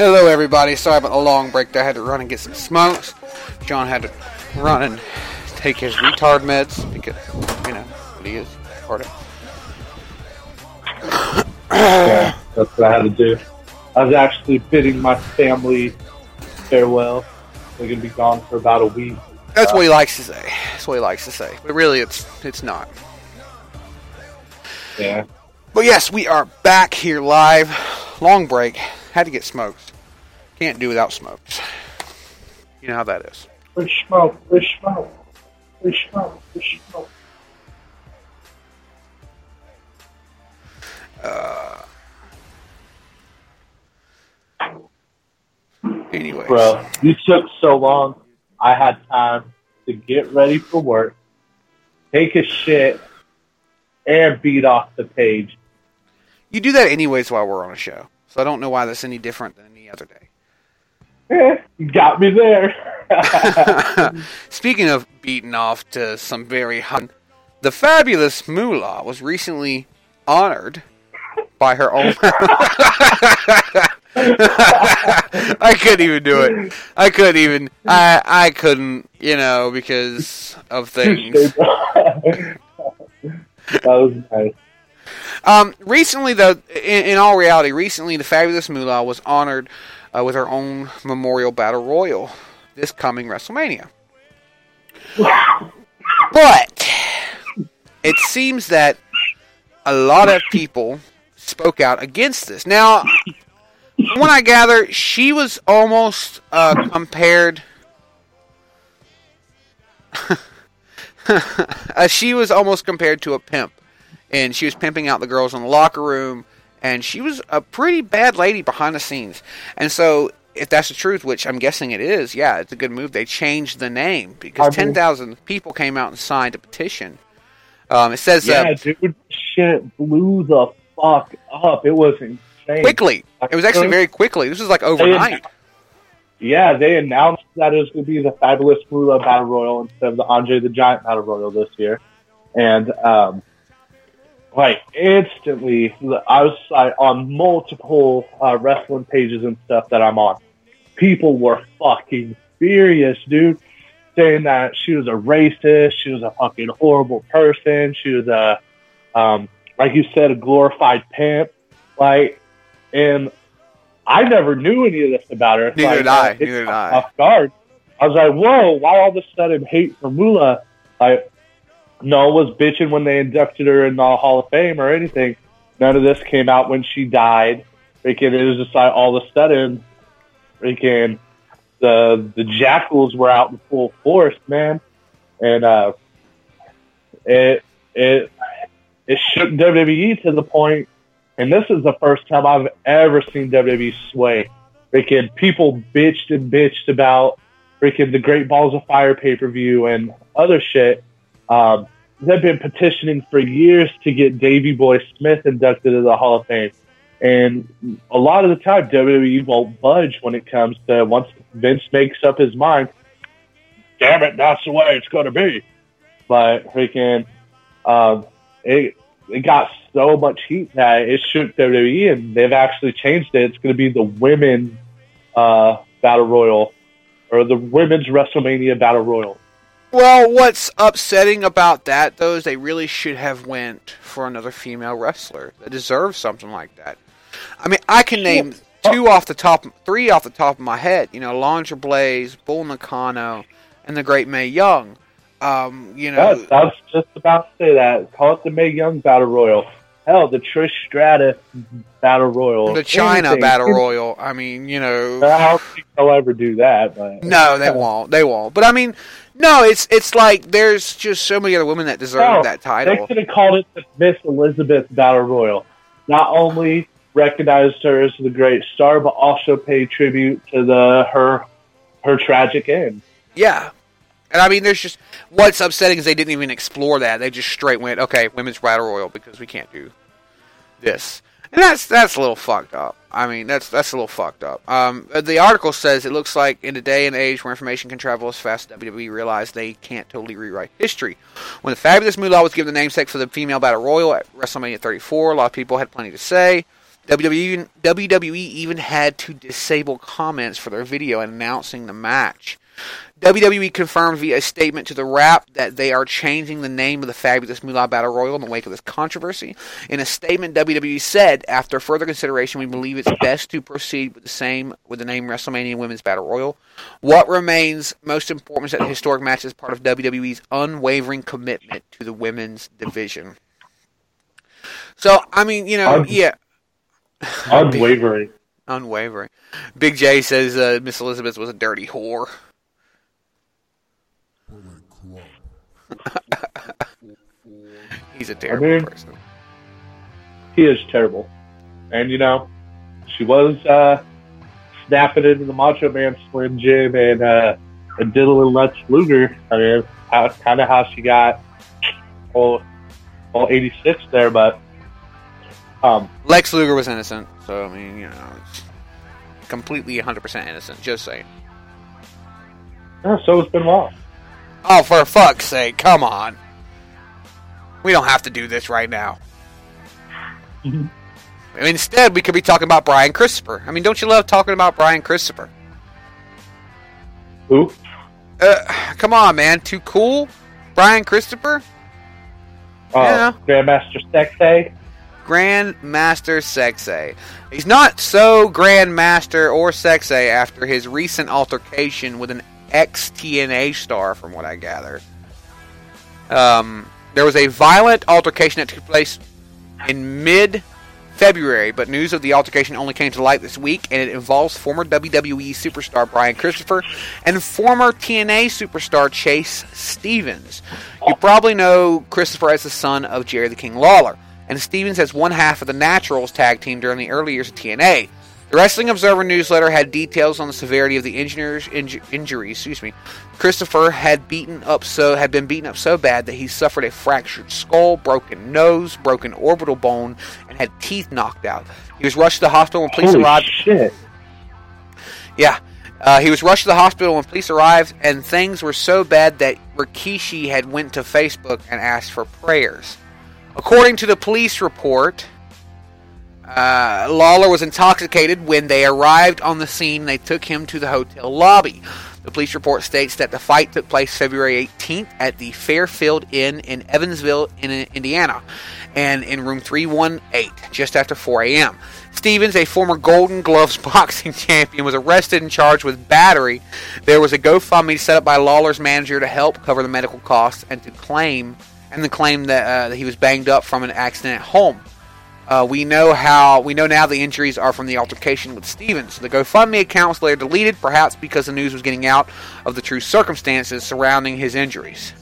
Hello, everybody. Sorry about the long break. there. I had to run and get some smokes. John had to run and take his retard meds because, you know, what he is. Part of Yeah, that's what I had to do. I was actually bidding my family farewell. They're gonna be gone for about a week. That's what he likes to say. That's what he likes to say. But really, it's it's not. Yeah. But yes, we are back here live. Long break. Had to get smokes. Can't do without smokes. You know how that is. Fish smoke, fish smoke, fish smoke, fish smoke. Uh, anyways. Bro, you took so long. I had time to get ready for work, take a shit, and beat off the page. You do that anyways while we're on a show. So I don't know why that's any different than any other day. You got me there. Speaking of beating off to some very hot, the fabulous Moolah was recently honored by her own. I couldn't even do it. I couldn't even. I I couldn't. You know because of things. that was nice. Um, recently, though, in, in all reality, recently the fabulous Moolah was honored uh, with her own memorial battle royal this coming WrestleMania. But it seems that a lot of people spoke out against this. Now, from what I gather, she was almost uh, compared. uh, she was almost compared to a pimp, and she was pimping out the girls in the locker room, and she was a pretty bad lady behind the scenes. And so, if that's the truth, which I'm guessing it is, yeah, it's a good move. They changed the name because I mean- 10,000 people came out and signed a petition. Um, it says Yeah, uh, dude, shit blew the fuck up. It was insane. quickly. It was actually very quickly. This was like overnight. Yeah, they announced that it was going to be the Fabulous Moolah Battle Royal instead of the Andre the Giant Battle Royal this year. And, um, like, instantly, I was like, on multiple uh, wrestling pages and stuff that I'm on. People were fucking furious, dude, saying that she was a racist, she was a fucking horrible person, she was a, um, like you said, a glorified pimp. Like, and I never knew any of this about her. Neither Like, did I. Neither did I. Off guard. I was like, whoa, why all of a sudden hate for Moolah? Like, no one was bitching when they inducted her in the Hall of Fame or anything. None of this came out when she died. Freaking, it was just like all of a sudden, freaking, the the jackals were out in full force, man, and uh, it it it shook WWE to the point, and this is the first time I've ever seen WWE sway. Freaking people bitched and bitched about freaking the Great Balls of Fire pay per view and other shit. Um, they've been petitioning for years to get Davy Boy Smith inducted into the Hall of Fame. And a lot of the time, WWE won't budge when it comes to once Vince makes up his mind. Damn it, that's the way it's going to be. But freaking, um, it it got so much heat that it shook WWE, and they've actually changed it. It's going to be the women uh, battle royal or the women's WrestleMania battle royal. Well, what's upsetting about that though is they really should have went for another female wrestler that deserves something like that. I mean, I can name two off the top, three off the top of my head. You know, Alundra Blayze, Bull Nakano, and the Great Mae Young. Um, you know, Yeah, I was just about to say that. Call it the Mae Young Battle Royal. Hell, the Trish Stratus Battle Royal. the Chyna Anything. Battle Royal. I mean, you know, I don't think they'll ever do that, but no, they won't. They won't. But I mean, no, it's it's like there's just so many other women that deserve No, that title. They could have called it the Miss Elizabeth Battle Royal. Not only recognized her as the great star, but also paid tribute to the her her tragic end. Yeah. And I mean, there's just what's upsetting is they didn't even explore that. They just straight went, okay, women's battle royal because we can't do this, and that's that's a little fucked up. I mean, that's that's a little fucked up. Um, the article says it looks like in a day and age where information can travel as fast, WWE realized they can't totally rewrite history. When the fabulous Moolah was given the namesake for the female battle royal at WrestleMania 34, a lot of people had plenty to say. WWE, WWE even had to disable comments for their video announcing the match. WWE confirmed via a statement to the Wrap that they are changing the name of the Fabulous Moolah Battle Royal in the wake of this controversy. In a statement, WWE said, "After further consideration, we believe it's best to proceed with the same with the name WrestleMania Women's Battle Royal. What remains most important is that the historic match is part of WWE's unwavering commitment to the women's division." So, I mean, you know, Un- yeah, Unwavering. unwavering. Big J says uh, Miss Elizabeth was a dirty whore. Bullet Club. He's a terrible mean- person. He is terrible. And you know, she was uh snapping into the Macho Man Slim Jim and uh and diddling Lex Luger. I mean that's kinda how she got all all eighty six there, but um Lex Luger was innocent, so I mean, you know, completely 100% innocent. Just saying. yeah, so it's been long. Oh, for fuck's sake, come on. We don't have to do this right now. Instead, we could be talking about Brian Christopher. I mean, don't you love talking about Brian Christopher? Who? Uh, come on, man. Too cool? Brian Christopher? Uh, Yeah. Grandmaster Sexay. Grandmaster Sexay. He's not so Grandmaster or Sexay after his recent altercation with an ex TNA star, from what I gather. Um, there was a violent altercation that took place in mid February, but news of the altercation only came to light this week, and it involves former WWE superstar Brian Christopher and former TNA superstar Chase Stevens. You probably know Christopher as the son of Jerry the King Lawler, and Stevens as one half of the Naturals tag team during the early years of TNA. The Wrestling Observer newsletter had details on the severity of the engineer's inju- injuries. Excuse me. Christopher had beaten up so had been beaten up so bad that he suffered a fractured skull, broken nose, broken orbital bone, and had teeth knocked out. He was rushed to the hospital when police Holy arrived. shit! Yeah. Uh, he was rushed to the hospital when police arrived, and things were so bad that Rikishi had went to Facebook and asked for prayers. According to the police report, uh, Lawler was intoxicated when they arrived on the scene. They took him to the hotel lobby. The police report states that the fight took place February 18th at the Fairfield Inn in Evansville, in Indiana, and in room 318, just after 4 a.m. Stevens, a former Golden Gloves boxing champion, was arrested and charged with battery. There was a GoFundMe set up by Lawler's manager to help cover the medical costs and to claim and the claim that, uh, that he was banged up from an accident at home. Uh, we know how we know now the injuries are from the altercation with Stevens. The GoFundMe account was later deleted, perhaps because the news was getting out of the true circumstances surrounding his injuries.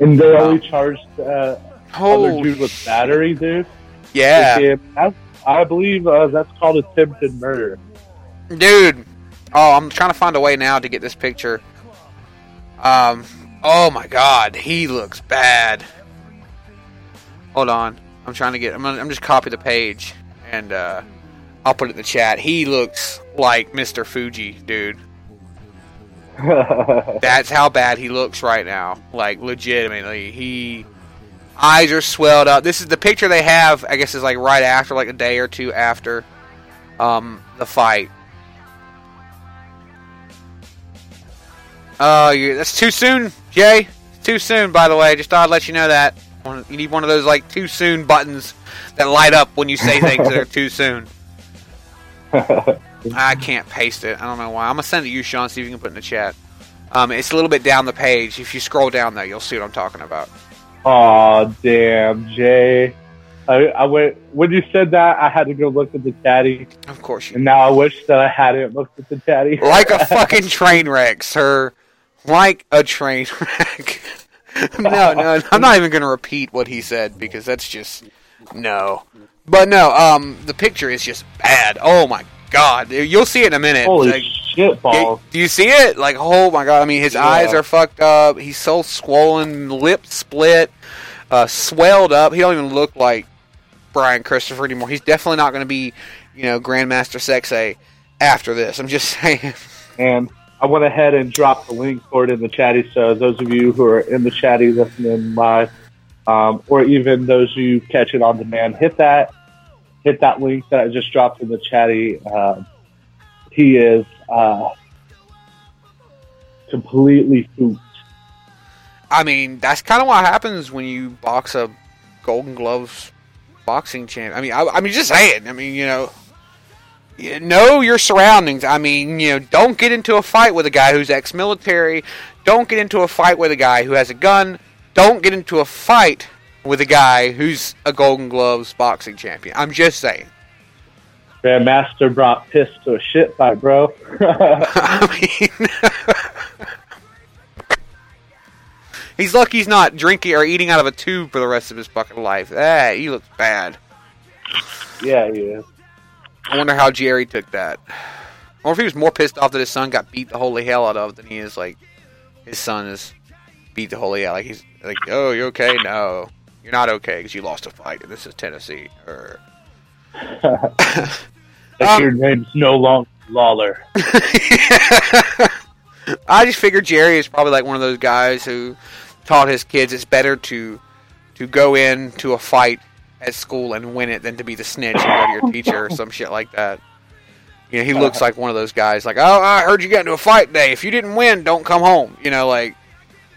And they only charged uh, other dude with battery, dude. Yeah, I, I believe uh, that's called attempted murder. dude. Oh, I'm trying to find a way now to get this picture. Um. Oh my God, he looks bad. Hold on, I'm trying to get. I'm, gonna, I'm just copy the page and uh, I'll put it in the chat. He looks like Mr. Fuji, dude. That's how bad he looks right now. Like legitimately, he eyes are swelled up. This is the picture they have. I guess is like right after, like a day or two after um, the fight. Oh, you that's too soon, Jay. It's too soon, by the way. Just thought I'd let you know that. One- You need one of those like too soon buttons that light up when you say things that are too soon. I can't paste it. I don't know why. I'm gonna send it to you, Sean. See if you can put it in the chat. Um, it's a little bit down the page. If you scroll down there, you'll see what I'm talking about. Oh damn, Jay! I, I went when you said that. I had to go look at the caddy, Of course, you and now I wish that I hadn't looked at the caddy. like a fucking train wreck, sir. Like a train wreck. no, no, I'm not even gonna repeat what he said because that's just no. But no, um, the picture is just bad. Oh my god, you'll see it in a minute. Holy Like, shit balls! do you see it? Like, oh my god! I mean, his Yeah. eyes are fucked up. He's so swollen, lips split, uh, swelled up. He don't even look like Brian Christopher anymore. He's definitely not going to be, you know, Grandmaster Sexay after this. I'm just saying. And I went ahead and dropped the link for it in the chatty. So those of you who are in the chatty listening live, um, or even those you catch it on demand, hit that hit that link that I just dropped in the chatty. Um, he is uh, completely pooped. I mean, that's kind of what happens when you box a Golden Gloves boxing champ. I mean, I, I mean, just saying. I mean, you know, you know your surroundings. I mean, you know, don't get into a fight with a guy who's ex-military. Don't get into a fight with a guy who has a gun. Don't get into a fight with a guy who's a Golden Gloves boxing champion. I'm just saying. Grandmaster brought piss to a shit fight, bro. I mean, he's lucky he's not drinking or eating out of a tube for the rest of his fucking life. Ah, he looks bad. yeah, he is. I wonder how Jerry took that. Or if he was more pissed off that his son got beat the holy hell out of than he is like his son is beat the holy hell. Like he's like, oh, you're okay? No, you're not okay because you lost a fight. and This is Tennessee. Or Like Um, your name's no longer Lawler. I just figured Jerry is probably like one of those guys who taught his kids it's better to to go into a fight at school and win it than to be the snitch and go to your teacher or some shit like that. You know, he looks like one of those guys. Like, oh, I heard you got into a fight today. If you didn't win, don't come home. You know, like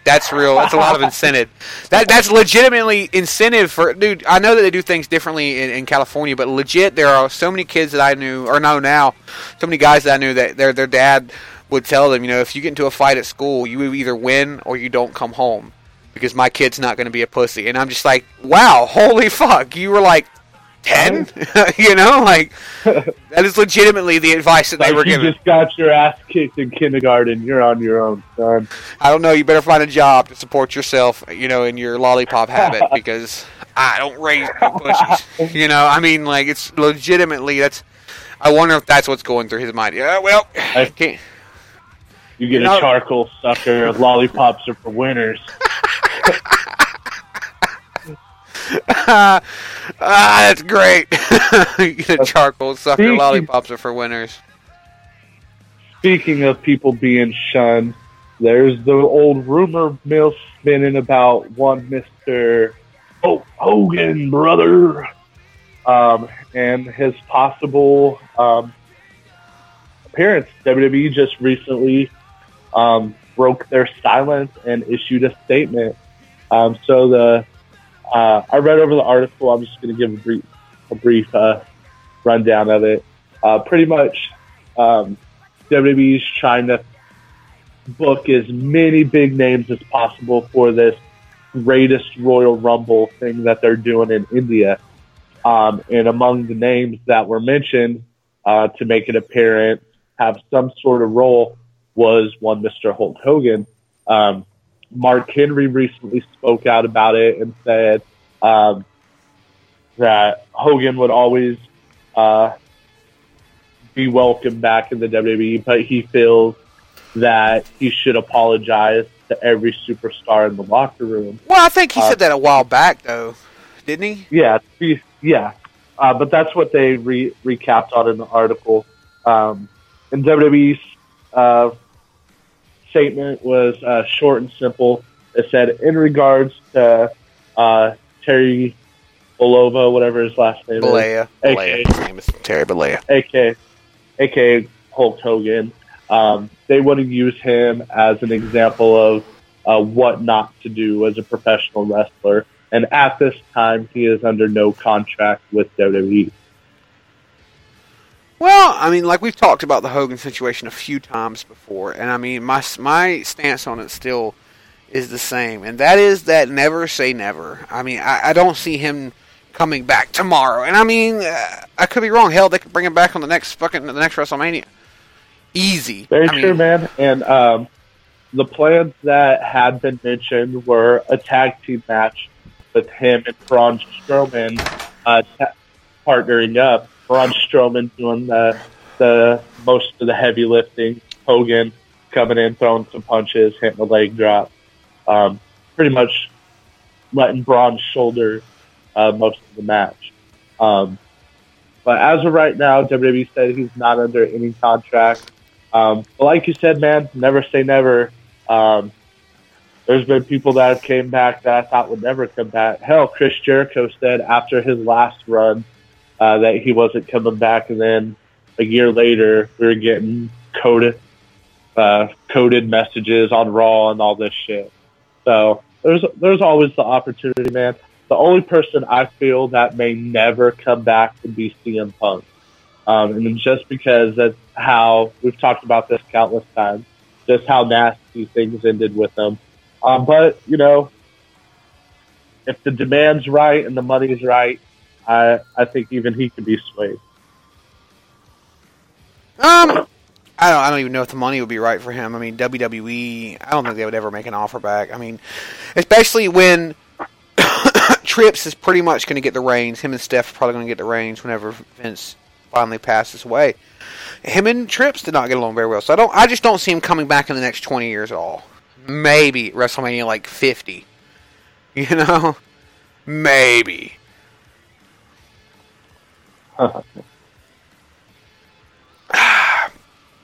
that's real. That's a lot of incentive. That that's legitimately incentive for dude. I know that they do things differently in, in California, but legit, there are so many kids that I knew or know now, so many guys that I knew that their their dad would tell them, you know, if you get into a fight at school, you either win or you don't come home because my kid's not going to be a pussy. And I'm just like, wow, holy fuck, you were like. 10 you know like that is legitimately the advice that they Like were you given You just got your ass kicked in kindergarten. You're on your own, son. I don't know. You better find a job to support yourself, you know, in your lollipop habit because I don't raise no pussies. You know, I mean, like it's legitimately that's. I wonder if that's what's going through his mind. Yeah, well, I- can't. You get No. a charcoal sucker. Lollipops are for winners. ah, that's great. you get a charcoal sucker. Speaking- Lollipops are for winners. Speaking of people being shunned, there's the old rumor mill spinning about one Mister oh, Hogan, brother, um, and his possible um, appearance. WWE just recently um, broke their silence and issued a statement. Um, so the uh, I read over the article. I'm just going to give a brief a brief uh, rundown of it. Uh, pretty much. Um, WWE's trying to book as many big names as possible for this greatest Royal Rumble thing that they're doing in India. Um, and among the names that were mentioned uh, to make an appearance, have some sort of role, was one Mr. Hulk Hogan. Um, Mark Henry recently spoke out about it and said um, that Hogan would always uh, be welcomed back in the WWE, but he feels that he should apologize to every superstar in the locker room. Well, I think he Uh, said that a while back, though, didn't he? Yeah, he- yeah, uh, but that's what they re- recapped on in the article. Um, and WWE's uh, statement was uh, short and simple. It said, in regards to uh, Terry Bolova, whatever his last name is, Bollea. Okay. Bollea. His name is Terry Bollea. aka aka Hulk Hogan. Um, they want to use him as an example of uh, what not to do as a professional wrestler. And at this time, he is under no contract with. WWE. Well, I mean, like we've talked about the Hogan situation a few times before, and I mean, my my stance on it still is the same, and that is that never say never. I mean, I, I don't see him coming back tomorrow, and I mean, uh, I could be wrong. Hell, they could bring him back on the next fucking the next WrestleMania. Easy. Very I mean, true, man. And um, the plans that had been mentioned were a tag team match with him and Braun Strowman uh, ta- partnering up. Braun Strowman doing the the most of the heavy lifting. Hogan coming in, throwing some punches, hitting a leg drop. Um, pretty much letting Braun shoulder uh, most of the match. Um, but as of right now, WWE said he's not under any contract. Um, but like you said, man, never say never. Um, there's been people that have came back that I thought would never come back. Hell, Chris Jericho said after his last run uh, that he wasn't coming back, and then a year later we were getting coded uh, coded messages on Raw and all this shit. So there's there's always the opportunity, man. The only person I feel that may never come back would be CM Punk. Um, and just because that's how we've talked about this countless times, just how nasty things ended with them. Um, but you know, if the demand's right and the money's right, I I think even he could be swayed. Um, I don't. I don't even know if the money would be right for him. I mean, WWE. I don't think they would ever make an offer back. I mean, especially when Trips is pretty much going to get the reins. Him and Steph are probably going to get the reins whenever Vince finally passes away. Him and Trips did not get along very well, so I don't. I just don't see him coming back in the next twenty years at all. Maybe WrestleMania like fifty. You know, maybe. I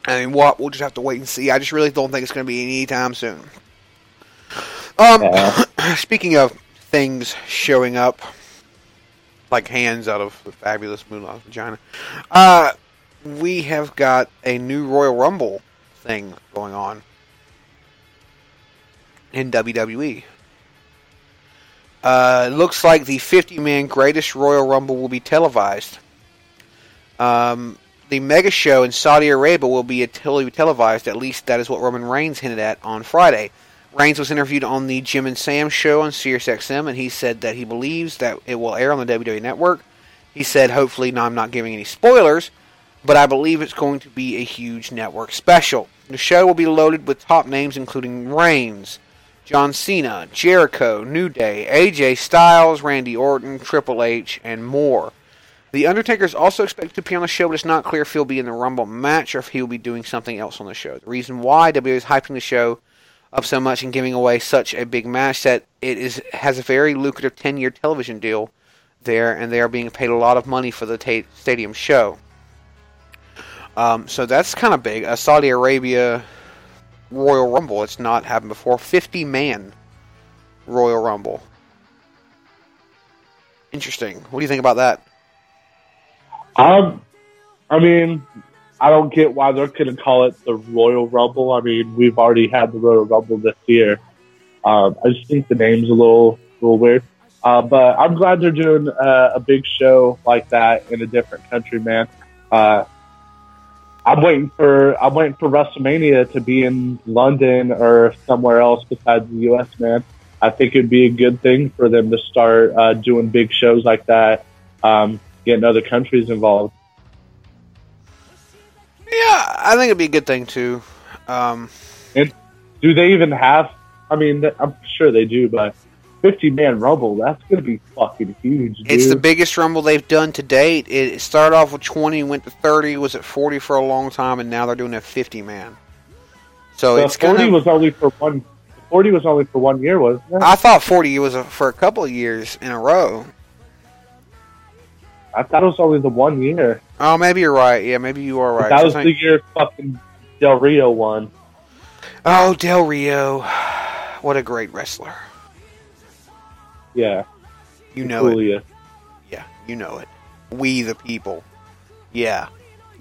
mean, what? We'll just have to wait and see. I just really don't think it's going to be anytime soon. Um, Yeah. speaking of things showing up, like hands out of the fabulous Moonlight vagina, uh, we have got a new Royal Rumble thing going on in WWE. Uh, it looks like the 50 man greatest Royal Rumble will be televised. Um, the mega show in Saudi Arabia will be tele- televised. At least that is what Roman Reigns hinted at on Friday. Reigns was interviewed on the Jim and Sam show on SiriusXM, and he said that he believes that it will air on the WWE Network. He said, hopefully, now I'm not giving any spoilers, but I believe it's going to be a huge network special. The show will be loaded with top names including Reigns, John Cena, Jericho, New Day, AJ Styles, Randy Orton, Triple H, and more. The Undertaker is also expected to appear on the show, but it's not clear if he'll be in the Rumble match or if he'll be doing something else on the show. The reason why WWE is hyping the show up so much and giving away such a big match that it is has a very lucrative 10-year television deal there, and they are being paid a lot of money for the ta- stadium show. Um, so that's kind of big. A Saudi Arabia Royal Rumble. It's not happened before. 50 man Royal Rumble. Interesting. What do you think about that? Um, I mean, I don't get why they're going to call it the Royal Rumble. I mean, we've already had the Royal Rumble this year. Um, I just think the name's a little, little weird. Uh, but I'm glad they're doing uh, a big show like that in a different country, man. Uh, I'm waiting for I'm waiting for WrestleMania to be in London or somewhere else besides the U.S. Man, I think it'd be a good thing for them to start uh, doing big shows like that, um, getting other countries involved. Yeah, I think it'd be a good thing too. Um, And do they even have? I mean, I'm sure they do, but 50 man Rumble, that's going to be fucking huge, dude. it's the biggest Rumble they've done to date. It started off with 20, went to 30, was at 40 for a long time, and now they're doing a 50 man. So The it's 40 gonna. was only for one. 40 was only for one year, wasn't it? I thought 40 was a, for a couple of years in a row. I thought it was only the one year. Oh, maybe you're right. Yeah, maybe you are right. that I was the year fucking Del Rio won. Oh, Del Rio. What a great wrestler. Yeah, You know it. Yeah, you know it. We the people. Yeah.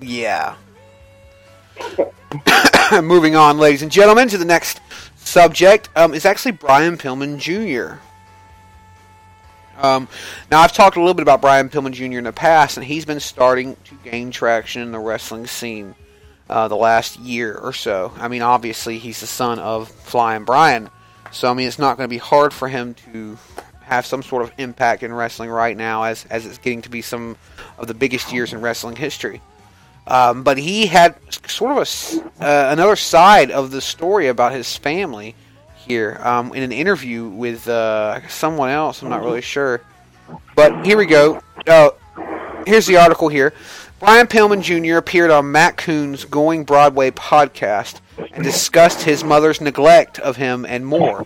Yeah. Moving on, ladies and gentlemen, to the next subject. Um, is actually Brian Pillman Jr. Um, now, I've talked a little bit about Brian Pillman Jr. in the past, and he's been starting to gain traction in the wrestling scene uh, the last year or so. I mean, obviously, he's the son of Flying Brian, so I mean, it's not going to be hard for him to have some sort of impact in wrestling right now, as as it's getting to be some of the biggest years in wrestling history. Um, but he had sort of a uh, another side of the story about his family here um, in an interview with uh, someone else. I'm not really sure, but here we go. Uh, here's the article here. Brian Pillman Jr. appeared on Matt Koon's Going Broadway podcast and discussed his mother's neglect of him and more.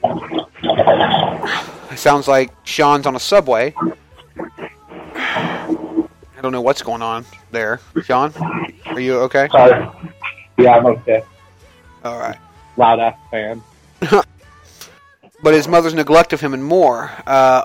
It sounds like Sean's on a subway. I don't know what's going on there. Sean, are you okay? Sorry. Yeah, I'm okay. All right. Loud ass fan. but his mother's neglect of him and more. Uh,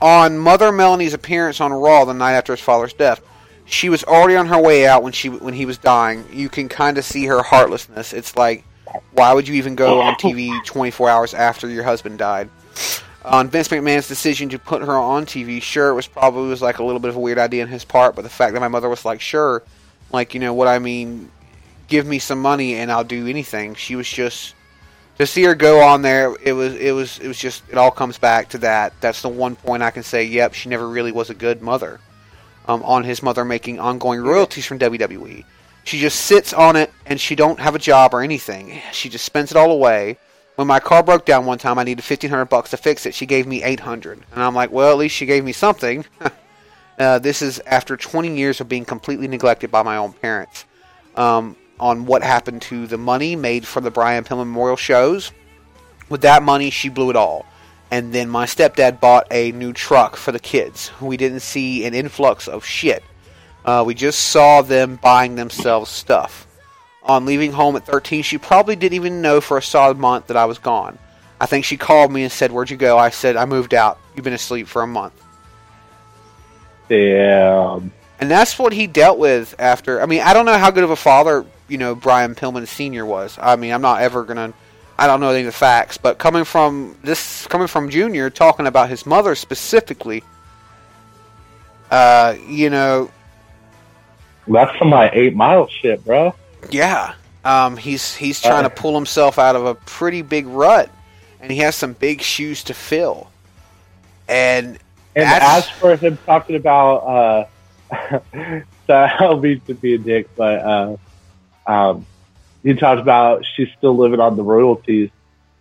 on Mother Melanie's appearance on Raw the night after his father's death, she was already on her way out when she when he was dying. You can kind of see her heartlessness. It's like, why would you even go on TV 24 hours after your husband died? On Vince McMahon's decision to put her on TV, sure, it was probably was like a little bit of a weird idea on his part, but the fact that my mother was like, sure, like you know what I mean, give me some money and I'll do anything. She was just to see her go on there, it was it was it was just it all comes back to that. That's the one point I can say. Yep, she never really was a good mother. Um, on his mother making ongoing royalties from WWE, she just sits on it and she don't have a job or anything. She just spends it all away. When my car broke down one time, I needed fifteen hundred bucks to fix it. She gave me eight hundred, and I'm like, well, at least she gave me something. uh, this is after twenty years of being completely neglected by my own parents. Um, on what happened to the money made from the Brian Pillman Memorial shows. With that money, she blew it all. And then my stepdad bought a new truck for the kids. We didn't see an influx of shit. Uh, we just saw them buying themselves stuff. On leaving home at 13, she probably didn't even know for a solid month that I was gone. I think she called me and said, Where'd you go? I said, I moved out. You've been asleep for a month. Damn. And that's what he dealt with after. I mean, I don't know how good of a father, you know, Brian Pillman Sr. was. I mean, I'm not ever to. I don't know any of the facts, but coming from this, coming from Junior, talking about his mother specifically, uh, you know, That's some like eight mile shit, bro. yeah, um, he's he's trying to pull himself out of a pretty big rut, and he has some big shoes to fill. And And as for him talking about, uh, so I don't mean to be a dick, but uh, um, he talked about she's still living on the royalties.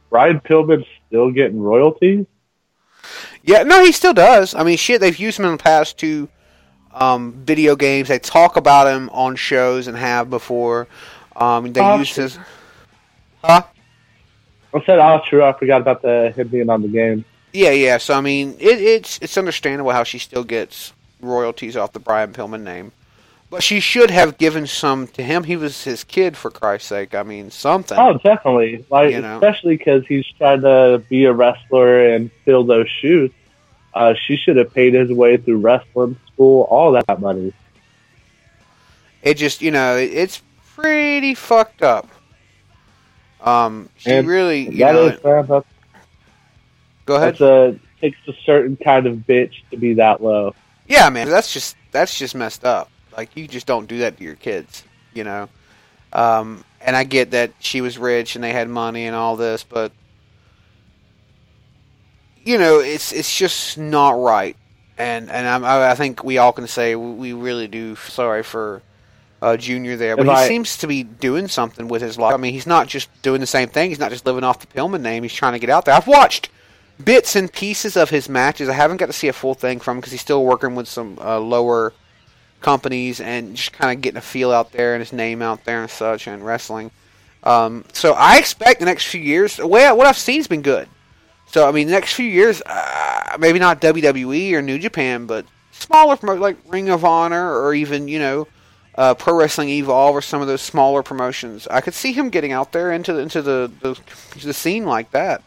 Brian Pillman's still getting royalties. Yeah, no, he still does. I mean, shit, they've used him in the past to um, video games. They talk about him on shows and have before. Um, they Oh, use his. Huh? I said, oh, true. I forgot about the him being on the game. Yeah, yeah. So I mean, it, it's it's understandable how she still gets royalties off the Brian Pillman name, but she should have given some to him. He was his kid, for Christ's sake. I mean, something. Oh, definitely. Like, You know. especially because he's trying to be a wrestler and fill those shoes. Uh, she should have paid his way through wrestling school, all that money. It just, you know, it's pretty fucked up. Um, she And really, you That know, is, that's, go ahead. a takes a certain kind of bitch to be that low. Yeah, man, that's just that's just messed up. Like you just don't do that to your kids, you know. Um, and I get that she was rich and they had money and all this, but you know, it's it's just not right. And and I'm, I I think we all can say we really do sorry for uh, Junior there, but If he I- seems to be doing something with his life. I mean, he's not just doing the same thing. He's not just living off the Pillman name. He's trying to get out there. I've watched bits and pieces of his matches. I haven't got to see a full thing from him because he's still working with some uh, lower companies and just kind of getting a feel out there and his name out there and such and wrestling. Um, so I expect the next few years. Way what I've seen has been good. So I mean, the next few years, uh, maybe not WWE or New Japan, but smaller promo like Ring of Honor or even you know uh, Pro Wrestling Evolve or some of those smaller promotions. I could see him getting out there into the, into the, the the scene like that.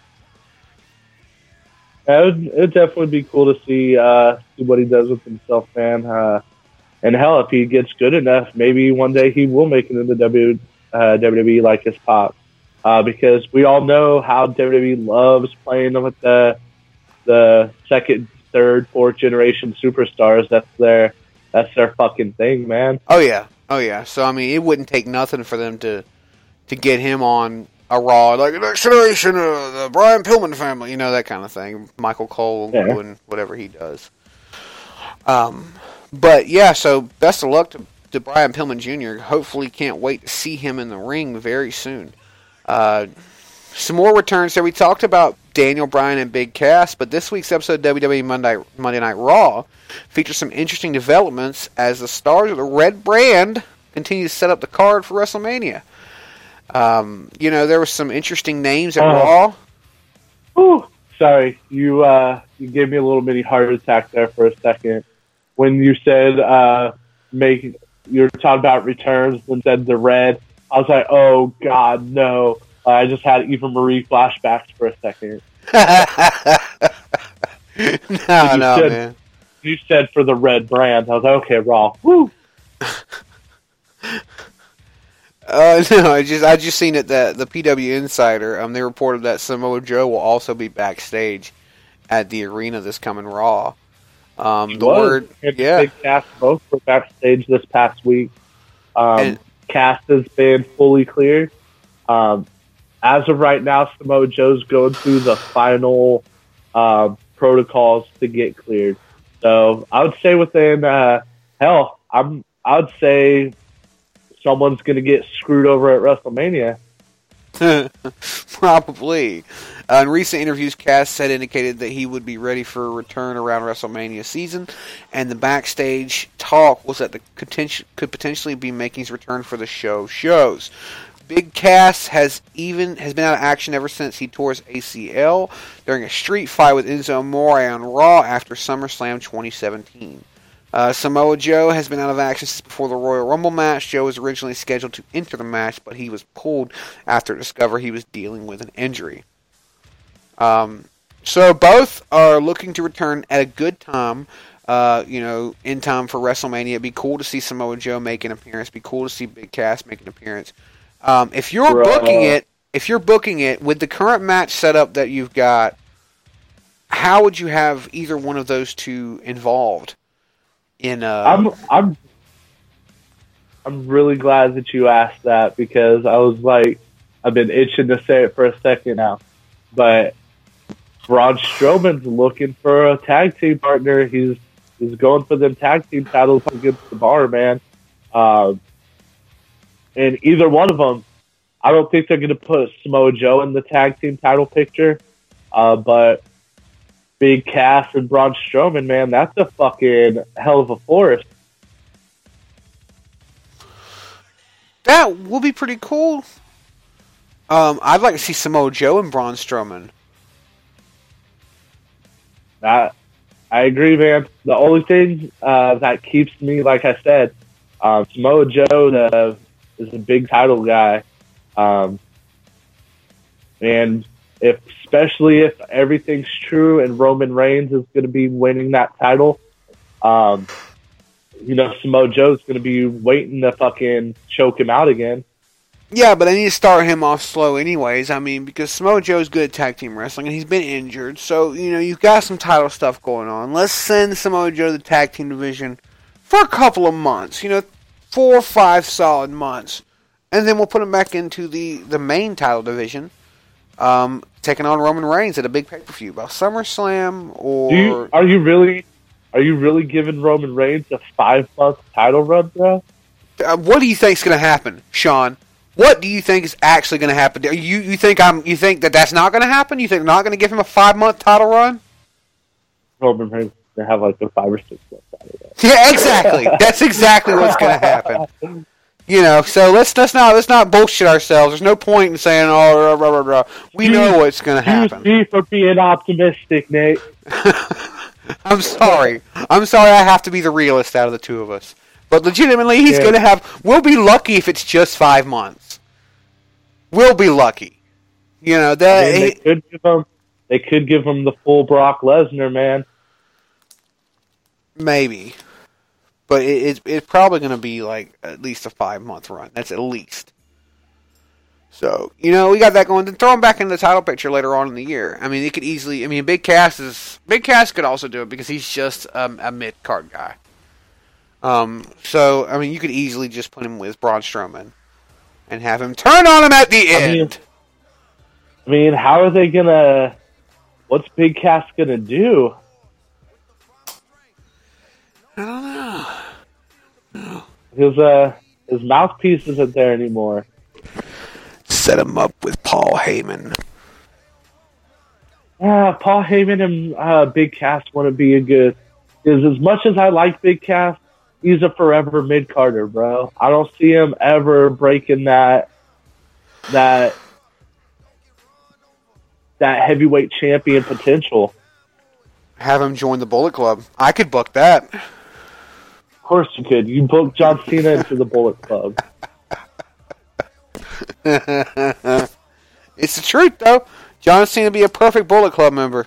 Yeah, it would, it definitely be cool to see uh, see what he does with himself, man. Uh, and hell, if he gets good enough, maybe one day he will make it into W uh, WWE like his pop. Uh, because we all know how WWE loves playing with the the second, third, fourth generation superstars. That's their that's their fucking thing, man. Oh yeah, oh yeah. So I mean, it wouldn't take nothing for them to to get him on a Raw, like next generation of the Brian Pillman family, you know that kind of thing. Michael Cole Yeah. doing whatever he does. Um, but yeah, so best of luck to, to Brian Pillman Jr. Hopefully, can't wait to see him in the ring very soon. Uh, some more returns there. We talked about Daniel Bryan and Big Cass, but this week's episode of WWE Monday Monday Night Raw features some interesting developments as the stars of the Red Brand continue to set up the card for WrestleMania. Um, you know, there were some interesting names at Oh. Raw. Whew. Sorry, you uh, you gave me a little mini heart attack there for a second when you said uh, make you were talking about returns and said the red. I was like, oh god, no! I just had Eva Marie flashbacks for a second. no, no, said- man. You said for the red brand. I was like, okay, Raw. Woo. Uh, no, I just I just seen it that the PW Insider um they reported that Samoa Joe will also be backstage at the arena this coming Raw. Um, the word, yeah, Big Cass both were backstage this past week. Um, And- Cass has been fully cleared. Um, as of right now, Samoa Joe's going through the final um, protocols to get cleared. So I would say within uh, hell, I'm I would say someone's going to get screwed over at WrestleMania. probably. Uh, in recent interviews, Cass had indicated that he would be ready for a return around WrestleMania season, and the backstage talk was that the potential could potentially be making his return for the show shows. Big Cass has even has been out of action ever since he tore his ACL during a street fight with Enzo Amore on Raw after SummerSlam 2017. Uh, Samoa Joe has been out of action since before the Royal Rumble match. Joe was originally scheduled to enter the match, but he was pulled after it discovered he was dealing with an injury. Um, so both are looking to return at a good time. Uh, you know, in time for WrestleMania. It'd be cool to see Samoa Joe make an appearance. Be cool to see Big Cass make an appearance. Um, if you're Bruh. booking it, if you're booking it with the current match setup that you've got, how would you have either one of those two involved? In uh, I'm I'm I'm really glad that you asked that because I was like I've been itching to say it for a second now. But Braun Strowman's looking for a tag team partner. He's he's going for them tag team titles against the bar, man. Um, and either one of them, I don't think they're going to put Samoa Joe in the tag team title picture. Uh, but big Cass and Braun Strowman, man, that's a fucking hell of a force. That will be pretty cool. Um, I'd like to see Samoa Joe and Braun Strowman. That, I agree, man. The only thing uh, that keeps me, like I said, um, Samoa Joe the, is a big title guy, um, and if especially if everything's true and Roman Reigns is going to be winning that title, um, you know Samoa Joe's going to be waiting to fucking choke him out again. Yeah, but I need to start him off slow, anyways. I mean, because Samoa Joe's good at tag team wrestling, and he's been injured, so you know you've got some title stuff going on. Let's send Samoa Joe to the tag team division for a couple of months. You know, four or five solid months, and then we'll put him back into the the main title division, um, taking on Roman Reigns at a big pay per view by SummerSlam or. You, are you really are you really giving Roman Reigns a five month title run, bro? Uh, what do you think's going to happen, Sean? What do you think is actually going to happen? You you think I'm you think that that's not going to happen? You think not going to give him a five month title run? Roman Reigns to have like a five or six month title run. Yeah, exactly. that's exactly what's going to happen. You know, so let's let's not let's not bullshit ourselves. There's no point in saying oh rah, rah, rah, rah. we know what's going to happen. me for being optimistic, Nate. I'm sorry. I'm sorry. I have to be the realist out of the two of us. But legitimately, he's Yeah. going to have. We'll be lucky if it's just five months. We'll be lucky. You know I that. mean, they could give him they could give him the full Brock Lesnar, man. Maybe, but it, it's it's probably going to be like at least a five month run. That's at least. So you know we got that going. Then throw him back in the title picture later on in the year. I mean, it could easily. I mean, Big Cass is Big Cass could also do it because he's just um, a mid card guy. Um. So I mean, you could easily just put him with Braun Strowman, and have him turn on him at the I mean, end. I mean, how are they gonna? What's Big Cass gonna do? I don't know. His uh, his mouthpiece isn't there anymore. Set him up with Paul Heyman. Yeah, Paul Heyman and uh, Big Cass want to be a good. Is as much as I like Big Cass, he's a forever mid Carter, bro. I don't see him ever breaking that that that heavyweight champion potential. Have him join the Bullet Club. I could book that. Of course you could. You book John Cena into the Bullet Club. it's the truth, though. John Cena would be a perfect Bullet Club member.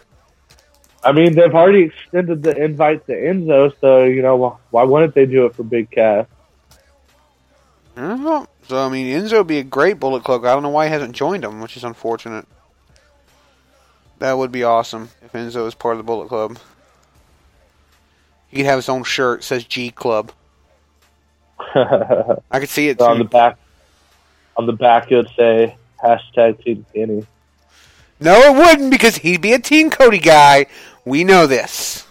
I mean, they've already extended the invite to Enzo, so you know why wouldn't they do it for Big Cass? I. So, I mean, Enzo would be a great Bullet Club guy. I don't know why he hasn't joined them, which is unfortunate. That would be awesome if Enzo is part of the Bullet Club. He could have his own shirt says G Club. I could see it on the back, on the back, it would say hashtag Team Kenny. No, it wouldn't because he'd be a Team Cody guy. We know this.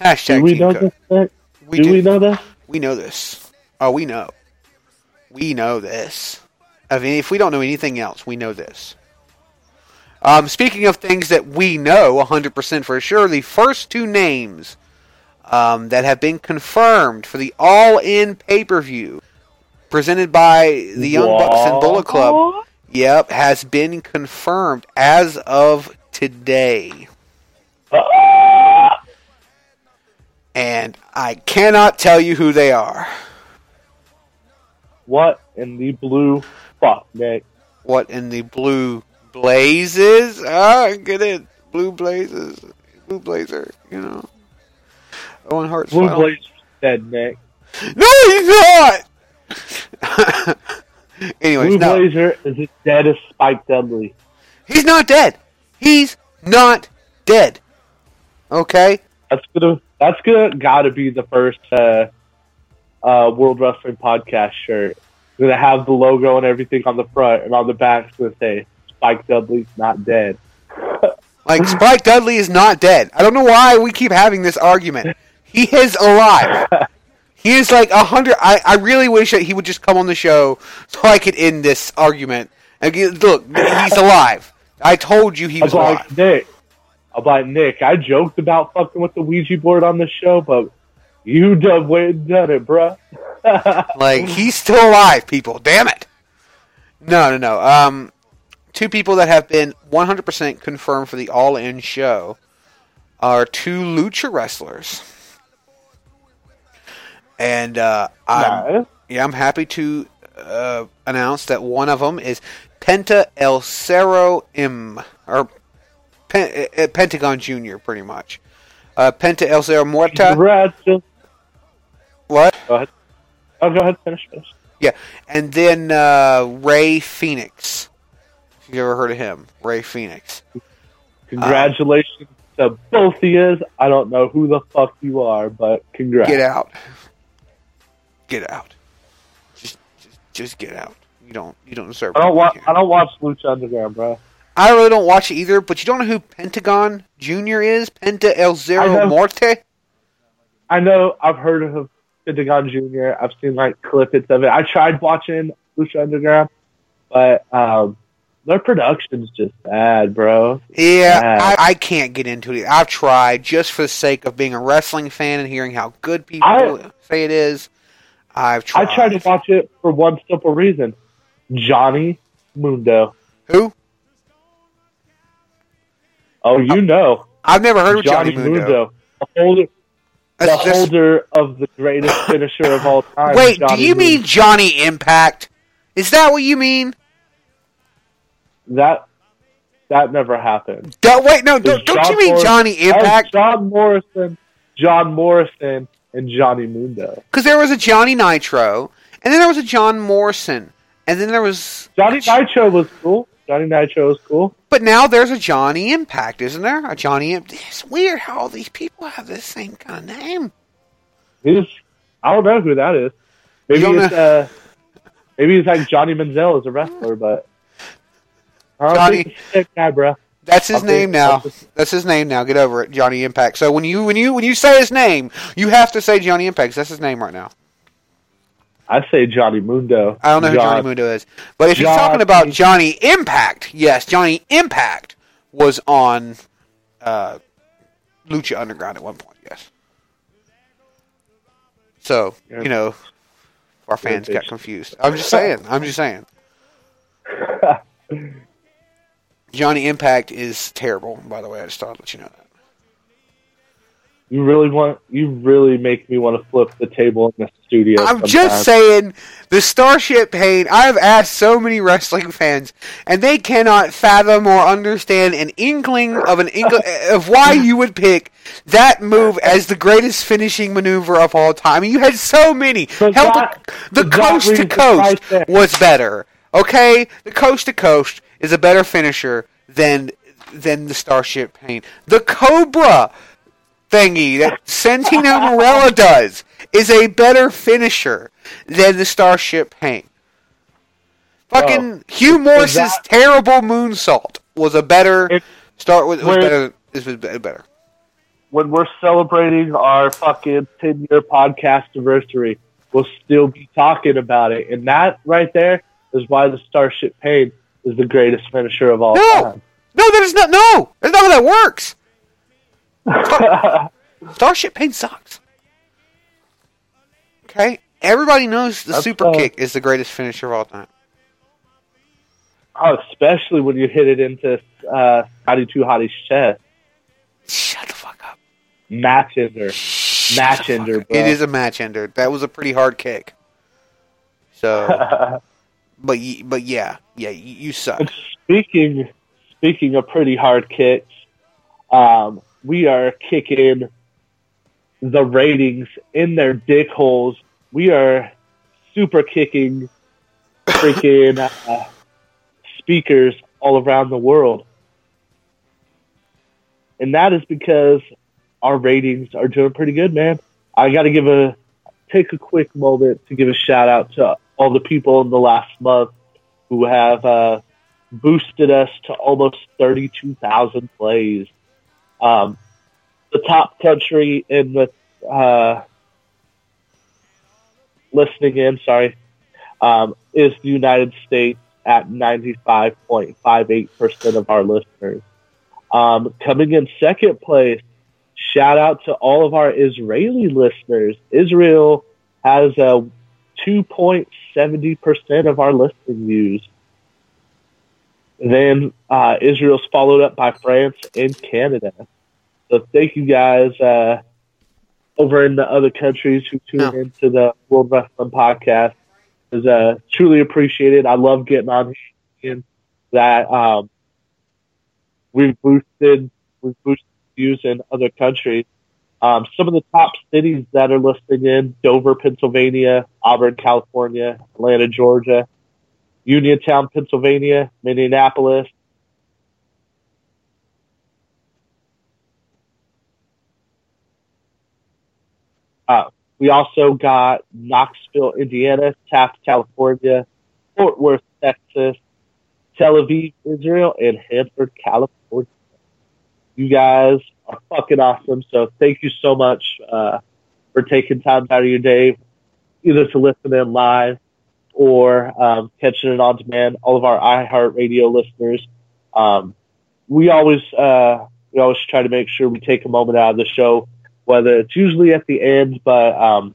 Hashtag Do we Team know Cody. this? We do, do. we know this? We know this. Oh, we know. We know this. I mean, if we don't know anything else, we know this. Um, speaking of things that we know 100% for sure, the first two names um, that have been confirmed for the All In pay per view presented by the Young Bucks and Bullet Club, yep, has been confirmed as of today. And I cannot tell you who they are. What in the blue fuck, Nick? what in the blue blazes? Ah, get it. Blue blazes. Blue blazer, you know. Owen Hart's Blue final- dead, Nick. No, he's not! Anyways, Blue no. Blazer is as dead as Spike Dudley. He's not dead. He's not dead. Okay? That's gonna. That's gonna gotta be the first uh, uh, World Wrestling Podcast shirt. It's gonna have the logo and everything on the front, and on the back it's gonna say Spike Dudley's not dead. Like, Spike Dudley is not dead. I don't know why we keep having this argument. He is alive. He is like a hundred. I, I really wish that he would just come on the show so I could end this argument. Look, he's alive. I told you he was like alive. Nick. I'm Nick. I joked about fucking with the Ouija board on the show, but You done went done it, bruh. Like he's still alive, people. Damn it. No, no, no. Um, two people that have been 100% confirmed for the All In show are two lucha wrestlers, and uh, I'm Nice. yeah, I'm happy to uh, announce that one of them is Penta El Zero M or Pen- uh, Pentagon Junior, pretty much. Uh, Penta El Zero Muerta. Congrats. Go What? ahead. Oh, go ahead. Finish. Finish. Yeah, and then uh, Rey Fenix. If you ever heard of him, Rey Fenix. Congratulations to both of you. I don't know who the fuck you are, but congrats. Get out. Get out. Just, just, just get out. You don't, you don't deserve. I don't watch. I don't watch Lucha Underground, bro. I really don't watch it either. But you don't know who Pentagon Junior is? Penta El I Zero know. Morte. I know. I've heard of Pentagon Junior. I've seen like clips of it. I tried watching Lucha Underground, but um, their production's just bad, bro. Yeah, Yeah. I, I can't get into it. I've tried just for the sake of being a wrestling fan and hearing how good people I- say it is. I've tried. I tried to watch it for one simple reason: Johnny Mundo. Who? Oh, you know, I've never heard of Johnny, Johnny, Mundo. Mundo, the holder, the holder of the greatest finisher of all time. Wait, Johnny do you Mundo. mean Johnny Impact? Is that what you mean? that? That never happened. Don't, wait, no, don't, don't you mean Morrison- Johnny Impact? John Morrison, John Morrison, and Johnny Mundo. Because there was a Johnny Nitro, and then there was a John Morrison, and then there was. Johnny Nitro was cool. Johnny Nitro was cool. But now there's a Johnny Impact, isn't there? A Johnny. It's weird how all these people have the same kind of name. He's I don't know who that is. Maybe it's uh maybe it's like Johnny Manziel as a wrestler, but I don't Johnny- think it's the same guy, bro. That's his I'll name now. Just- That's his name now. Get over it, Johnny Impact. So when you when you when you say his name, you have to say Johnny Impact. That's his name right now. I say Johnny Mundo. I don't know who Johnny Mundo is, but if you're talking about Johnny Impact, yes, Johnny Impact was on uh, Lucha Underground at one point. Yes. So you know, our fans got confused. I'm just saying. I'm just saying. Johnny Impact is terrible. By the way, I just thought I'd let you know that. You really want you really make me want to flip the table in the studio. I'm sometimes. just saying the Starship Pain. I've asked so many wrestling fans, and they cannot fathom or understand an inkling of an inkling of why you would pick that move as the greatest finishing maneuver of all time. I mean, you had so many. Hell, that- the, the coast to coast was better. Okay, the coast to coast is a better finisher than than the Starship Pain. The Cobra thingy that Santino Marella does is a better finisher than the Starship Pain. Fucking Hugh Morrus's that- terrible moonsault was a better It- start with was better is was better. when we're celebrating our fucking 10 year podcast anniversary, we'll still be talking about it. And that right there is why the Starship Pain is the greatest finisher of all No, time. no, that is not. No, that's not how that works. Star- Starship Pain sucks. Okay, everybody knows the That's, super uh, kick is the greatest finisher of all time. Oh, especially when you hit it into uh, Scotty Too Hotty's chest. Shut the fuck up. Match ender. Shut Match ender, bro. It is a match ender. That was a pretty hard kick. So, but but yeah, yeah, you, suck. speaking speaking of pretty hard kicks, um, we are kicking the ratings in their dick holes. We are super kicking freaking uh, speakers all around the world. And that is because our ratings are doing pretty good, man. I got to give a take a quick moment to give a shout out to all the people in the last month who have uh, boosted us to almost 32,000 plays. Um, the top country in the uh, listening in, sorry, um, is the United States at 95.58% of our listeners. Um, coming in second place, shout out to all of our Israeli listeners. Israel has a 2.70% of our listing views. Then uh, Israel's followed up by France and Canada. So thank you guys uh, over in the other countries who tune Yeah. into the World Wrestling Podcast. Is uh, truly appreciated. I love getting on here and that um, we've boosted we've boosted views in other countries. Um, some of the top cities that are listing in Dover, Pennsylvania, Auburn, California, Atlanta, Georgia, Uniontown, Pennsylvania, Minneapolis. Uh, we also got Knoxville, Indiana, Taft, California, Fort Worth, Texas, Tel Aviv, Israel, and Hanford, California. You guys are fucking awesome. So thank you so much uh, for taking time out of your day, either to listen in live or um, catching it on demand. All of our iHeartRadio listeners, um, we always uh, we always try to make sure we take a moment out of the show, whether it's usually at the end. But um,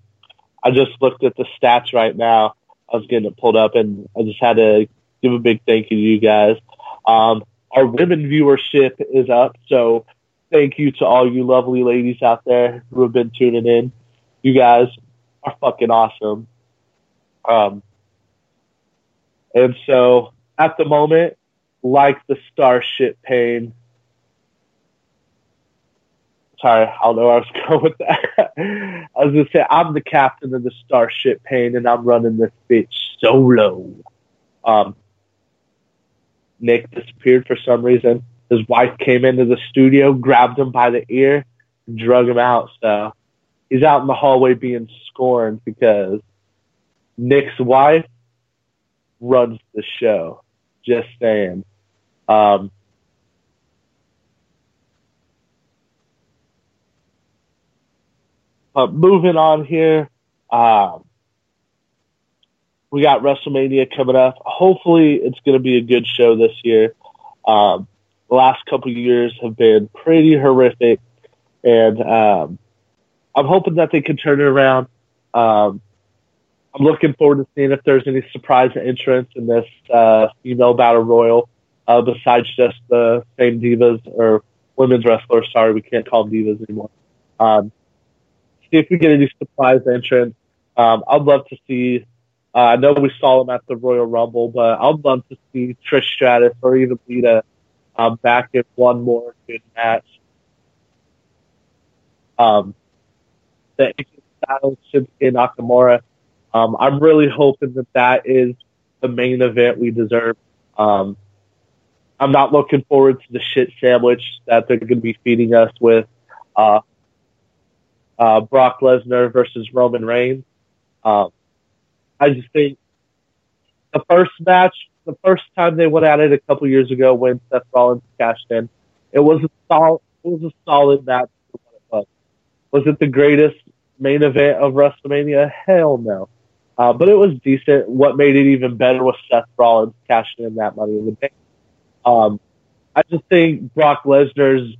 I just looked at the stats right now. I was getting it pulled up, and I just had to give a big thank you to you guys. Um, our women viewership is up, so thank you to all you lovely ladies out there who have been tuning in. You guys are fucking awesome. Um, and so at the moment, like the Starship Pain. Sorry, I don't know where I was going with that. I was gonna say I'm the captain of the Starship Pain, and I'm running this bitch solo. Um, Nick disappeared for some reason. His wife came into the studio, grabbed him by the ear, and drug him out. So he's out in the hallway being scorned because Nick's wife runs the show. Just saying. Um, but moving on here, um, we got WrestleMania coming up. Hopefully, it's going to be a good show this year. Um, the last couple of years have been pretty horrific, and um, I'm hoping that they can turn it around. Um, I'm looking forward to seeing if there's any surprise entrants in this uh, female battle royal, uh, besides just the same divas or women's wrestlers. Sorry, we can't call them divas anymore. Um, see if we get any surprise entrants. Um, I'd love to see. Uh, I know we saw them at the Royal Rumble, but I'd love to see Trish Stratus or even Lita um, back in one more good match. Um, the Styles, Shinsuke Nakamura. Um, I'm really hoping that that is the main event we deserve. Um, I'm not looking forward to the shit sandwich that they're going to be feeding us with uh, uh, Brock Lesnar versus Roman Reigns. Um, I just think the first match, the first time they went at it a couple years ago when Seth Rollins cashed in, it was a solid, it was a solid match. for what it Was Was it the greatest main event of WrestleMania? Hell no. Uh, but it was decent. What made it even better was Seth Rollins cashing in that money in the bank. Um, I just think Brock Lesnar's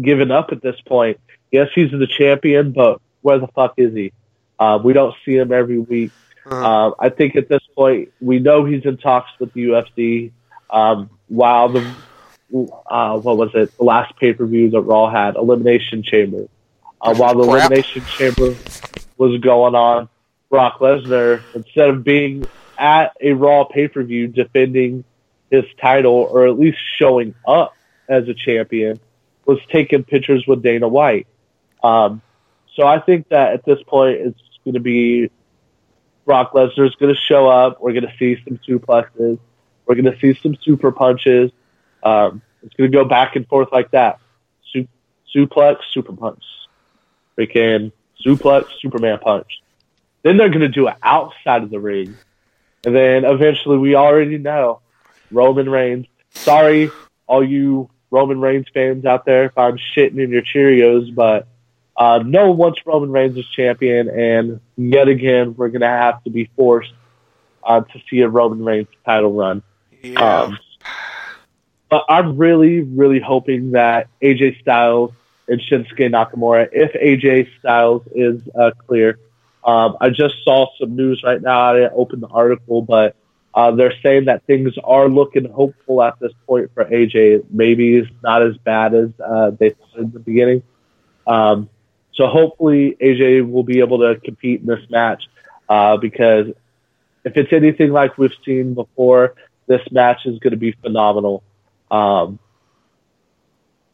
given up at this point. Yes, he's the champion, but where the fuck is he? Uh, we don't see him every week. Uh, Um, I think at this point, we know he's in talks with the UFC. Um, while the, uh, what was it, the last pay per view that Raw had, Elimination Chamber. Uh, while the Crap. Elimination Chamber was going on, Brock Lesnar, instead of being at a Raw pay per view defending his title or at least showing up as a champion, was taking pictures with Dana White. Um, so I think that at this point, it's going to be Brock Lesnar's going to show up. We're going to see some suplexes. We're going to see some super punches. Um, it's going to go back and forth like that. Su- suplex, super punch. Freaking suplex, Superman punch. Then they're going to do it outside of the ring. And then eventually we already know Roman Reigns. Sorry, all you Roman Reigns fans out there if I'm shitting in your Cheerios, but uh, no wants Roman Reigns is champion, and yet again, we're going to have to be forced uh, to see a Roman Reigns title run. yeah. Um, but I'm really, really hoping that AJ Styles and Shinsuke Nakamura if AJ Styles is uh, clear. Um, I just saw some news right now. I didn't open the article, but uh, they're saying that things are looking hopeful at this point for AJ. Maybe it's not as bad as uh, they thought in the beginning. Um, so hopefully AJ will be able to compete in this match uh, because if it's anything like we've seen before, this match is going to be phenomenal. Um,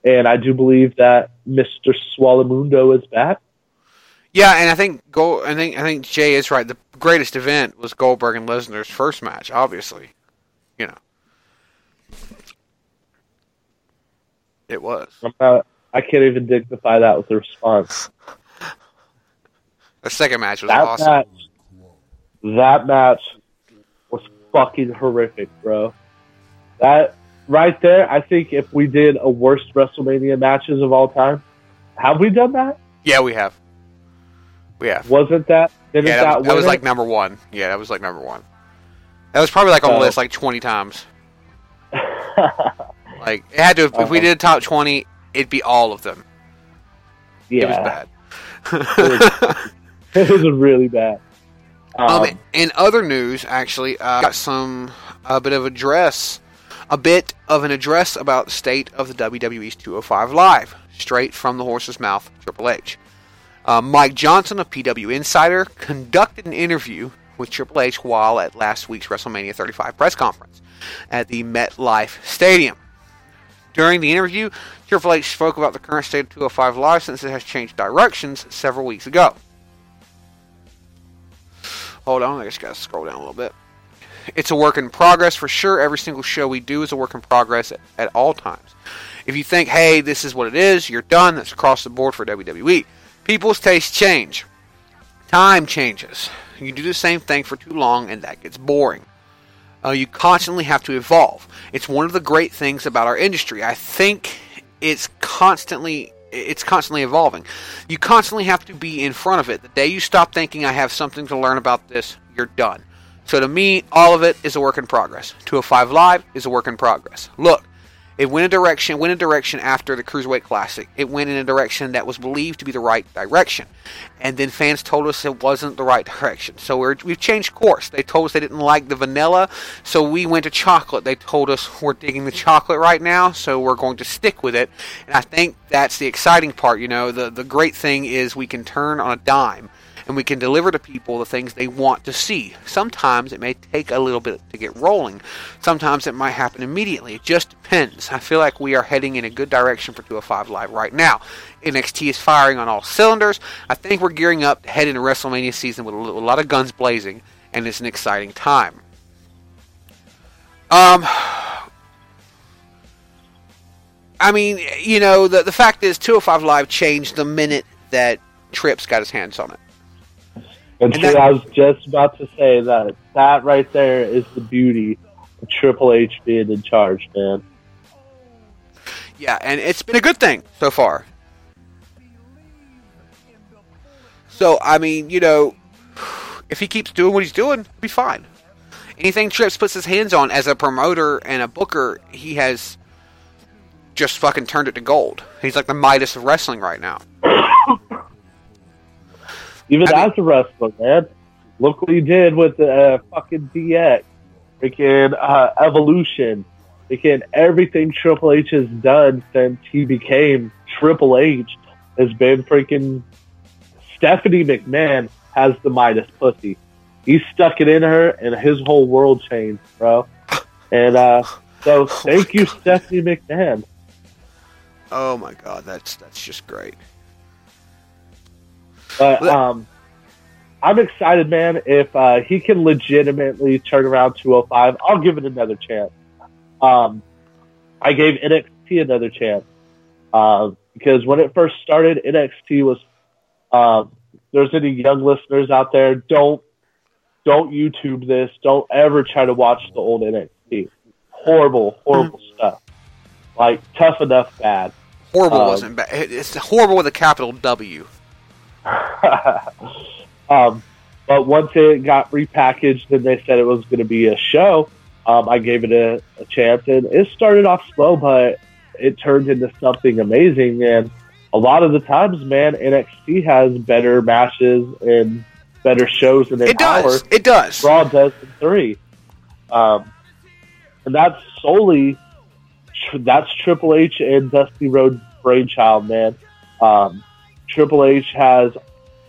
and I do believe that Mr. Swallomundo is back. Yeah, and I think Gold, I think I think Jay is right. The greatest event was Goldberg and Lesnar's first match, obviously. You know. It was. I'm not, I can't even dignify that with a response. The second match was That awesome. match, that match was fucking horrific, bro. That right there, I think if we did a worst WrestleMania matches of all time, have we done that? Yeah, we have. We have. Wasn't that? Yeah, that, that, was, that was like number one. Yeah, that was like number one. That was probably like on the So- list like twenty times. Like it had to. If we Uh-huh. did a top twenty, it'd be all of them. yeah, It was bad. it was really bad. Um, Um, in other news, actually, uh, got some a bit of address, a bit of an address about the state of the WWE's 205 Live, straight from the horse's mouth, Triple H. Uh, Mike Johnson of PW Insider conducted an interview with Triple H while at last week's WrestleMania 35 press conference at the MetLife Stadium. During the interview, Triple H spoke about the current state of 205 Live since it has changed directions several weeks ago. Hold on, I just gotta scroll down a little bit. It's a work in progress for sure. Every single show we do is a work in progress at, at all times. If you think, hey, this is what it is, you're done. That's across the board for WWE. People's tastes change. Time changes. You do the same thing for too long, and that gets boring. Uh, you constantly have to evolve. It's one of the great things about our industry. I think it's constantly it's constantly evolving. You constantly have to be in front of it. The day you stop thinking I have something to learn about this, you're done. So to me, all of it is a work in progress. 205 Live is a work in progress. Look, it went a direction, went in a direction after the Cruiserweight Classic. It went in a direction that was believed to be the right direction, and then fans told us it wasn't the right direction. So we're, we've changed course. They told us they didn't like the vanilla, so we went to chocolate. They told us we're digging the chocolate right now, so we're going to stick with it. And I think that's the exciting part. You know, the the great thing is we can turn on a dime and we can deliver to people the things they want to see. Sometimes it may take a little bit to get rolling. Sometimes it might happen immediately. It just depends. I feel like we are heading in a good direction for 205 Live right now. NXT is firing on all cylinders. I think we're gearing up to head into WrestleMania season with a lo- a lot of guns blazing, and it's an exciting time. Um, I mean, you know, the the fact is, 205 Live changed the minute that Trips got his hands on it. And, And so that- I was just about to say that that right there is the beauty of Triple H being in charge, man. Yeah, and it's been a good thing so far. So, I mean, you know, if he keeps doing what he's doing, he'll be fine. Anything Trips puts his hands on as a promoter and a booker, he has just fucking turned it to gold. He's like the Midas of wrestling right now. Even I mean- as a wrestler, man. Look what he did with the uh, fucking DX, freaking uh, Evolution, freaking everything Triple H has done since he became Triple H has been freaking Stephanie McMahon has the Midas pussy. He stuck it in her, and his whole world changed, bro. And uh, so, thank you, Stephanie McMahon. Oh my god, that's that's just great. But um, I'm excited, man. If uh, he can legitimately turn around 205, I'll give it another chance. Um, I gave NXT another chance uh, because when it first started, NXT was. Um, there's any young listeners out there, don't don't YouTube this. Don't ever try to watch the old NXT. Horrible, horrible stuff. Like tough enough bad. Horrible Um, wasn't bad. It's horrible with a capital W. um, but once it got repackaged and they said it was going to be a show, um, I gave it a, a chance. And it started off slow, but it turned into something amazing. And a lot of the times, man, NXT has better matches and better shows than an It does. It does. Raw does in three, um, and that's solely tr- that's Triple H and Dusty Rhodes brainchild, man. Um, Triple H has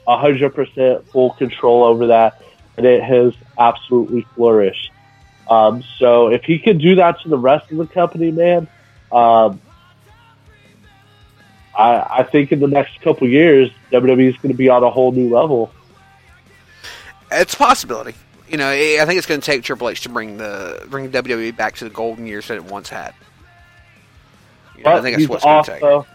hundred percent full control over that, and it has absolutely flourished. Um, so if he can do that to the rest of the company, man, um, I, I think in the next couple years, WWE is going to be on a whole new level. It's a possibility. You know, I I think it's going to take Triple H to bring the bring WWE back to the golden years that it once had. You know, I think that's what's going to take.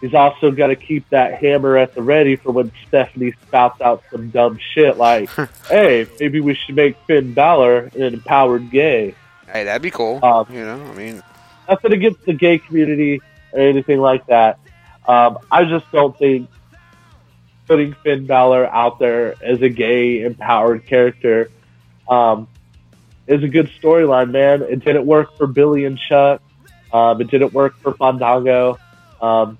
He's also got to keep that hammer at the ready for when Stephanie spouts out some dumb shit like, "Hey, maybe we should make Finn Balor an empowered gay." Hey, that'd be cool. Um, you know, I mean, Nothing against the gay community or anything like that. Um, I just don't think putting Finn Balor out there as a gay empowered character um, is a good storyline, man. It didn't work for Billy and Chuck. Um, it didn't work for Fandango. Um,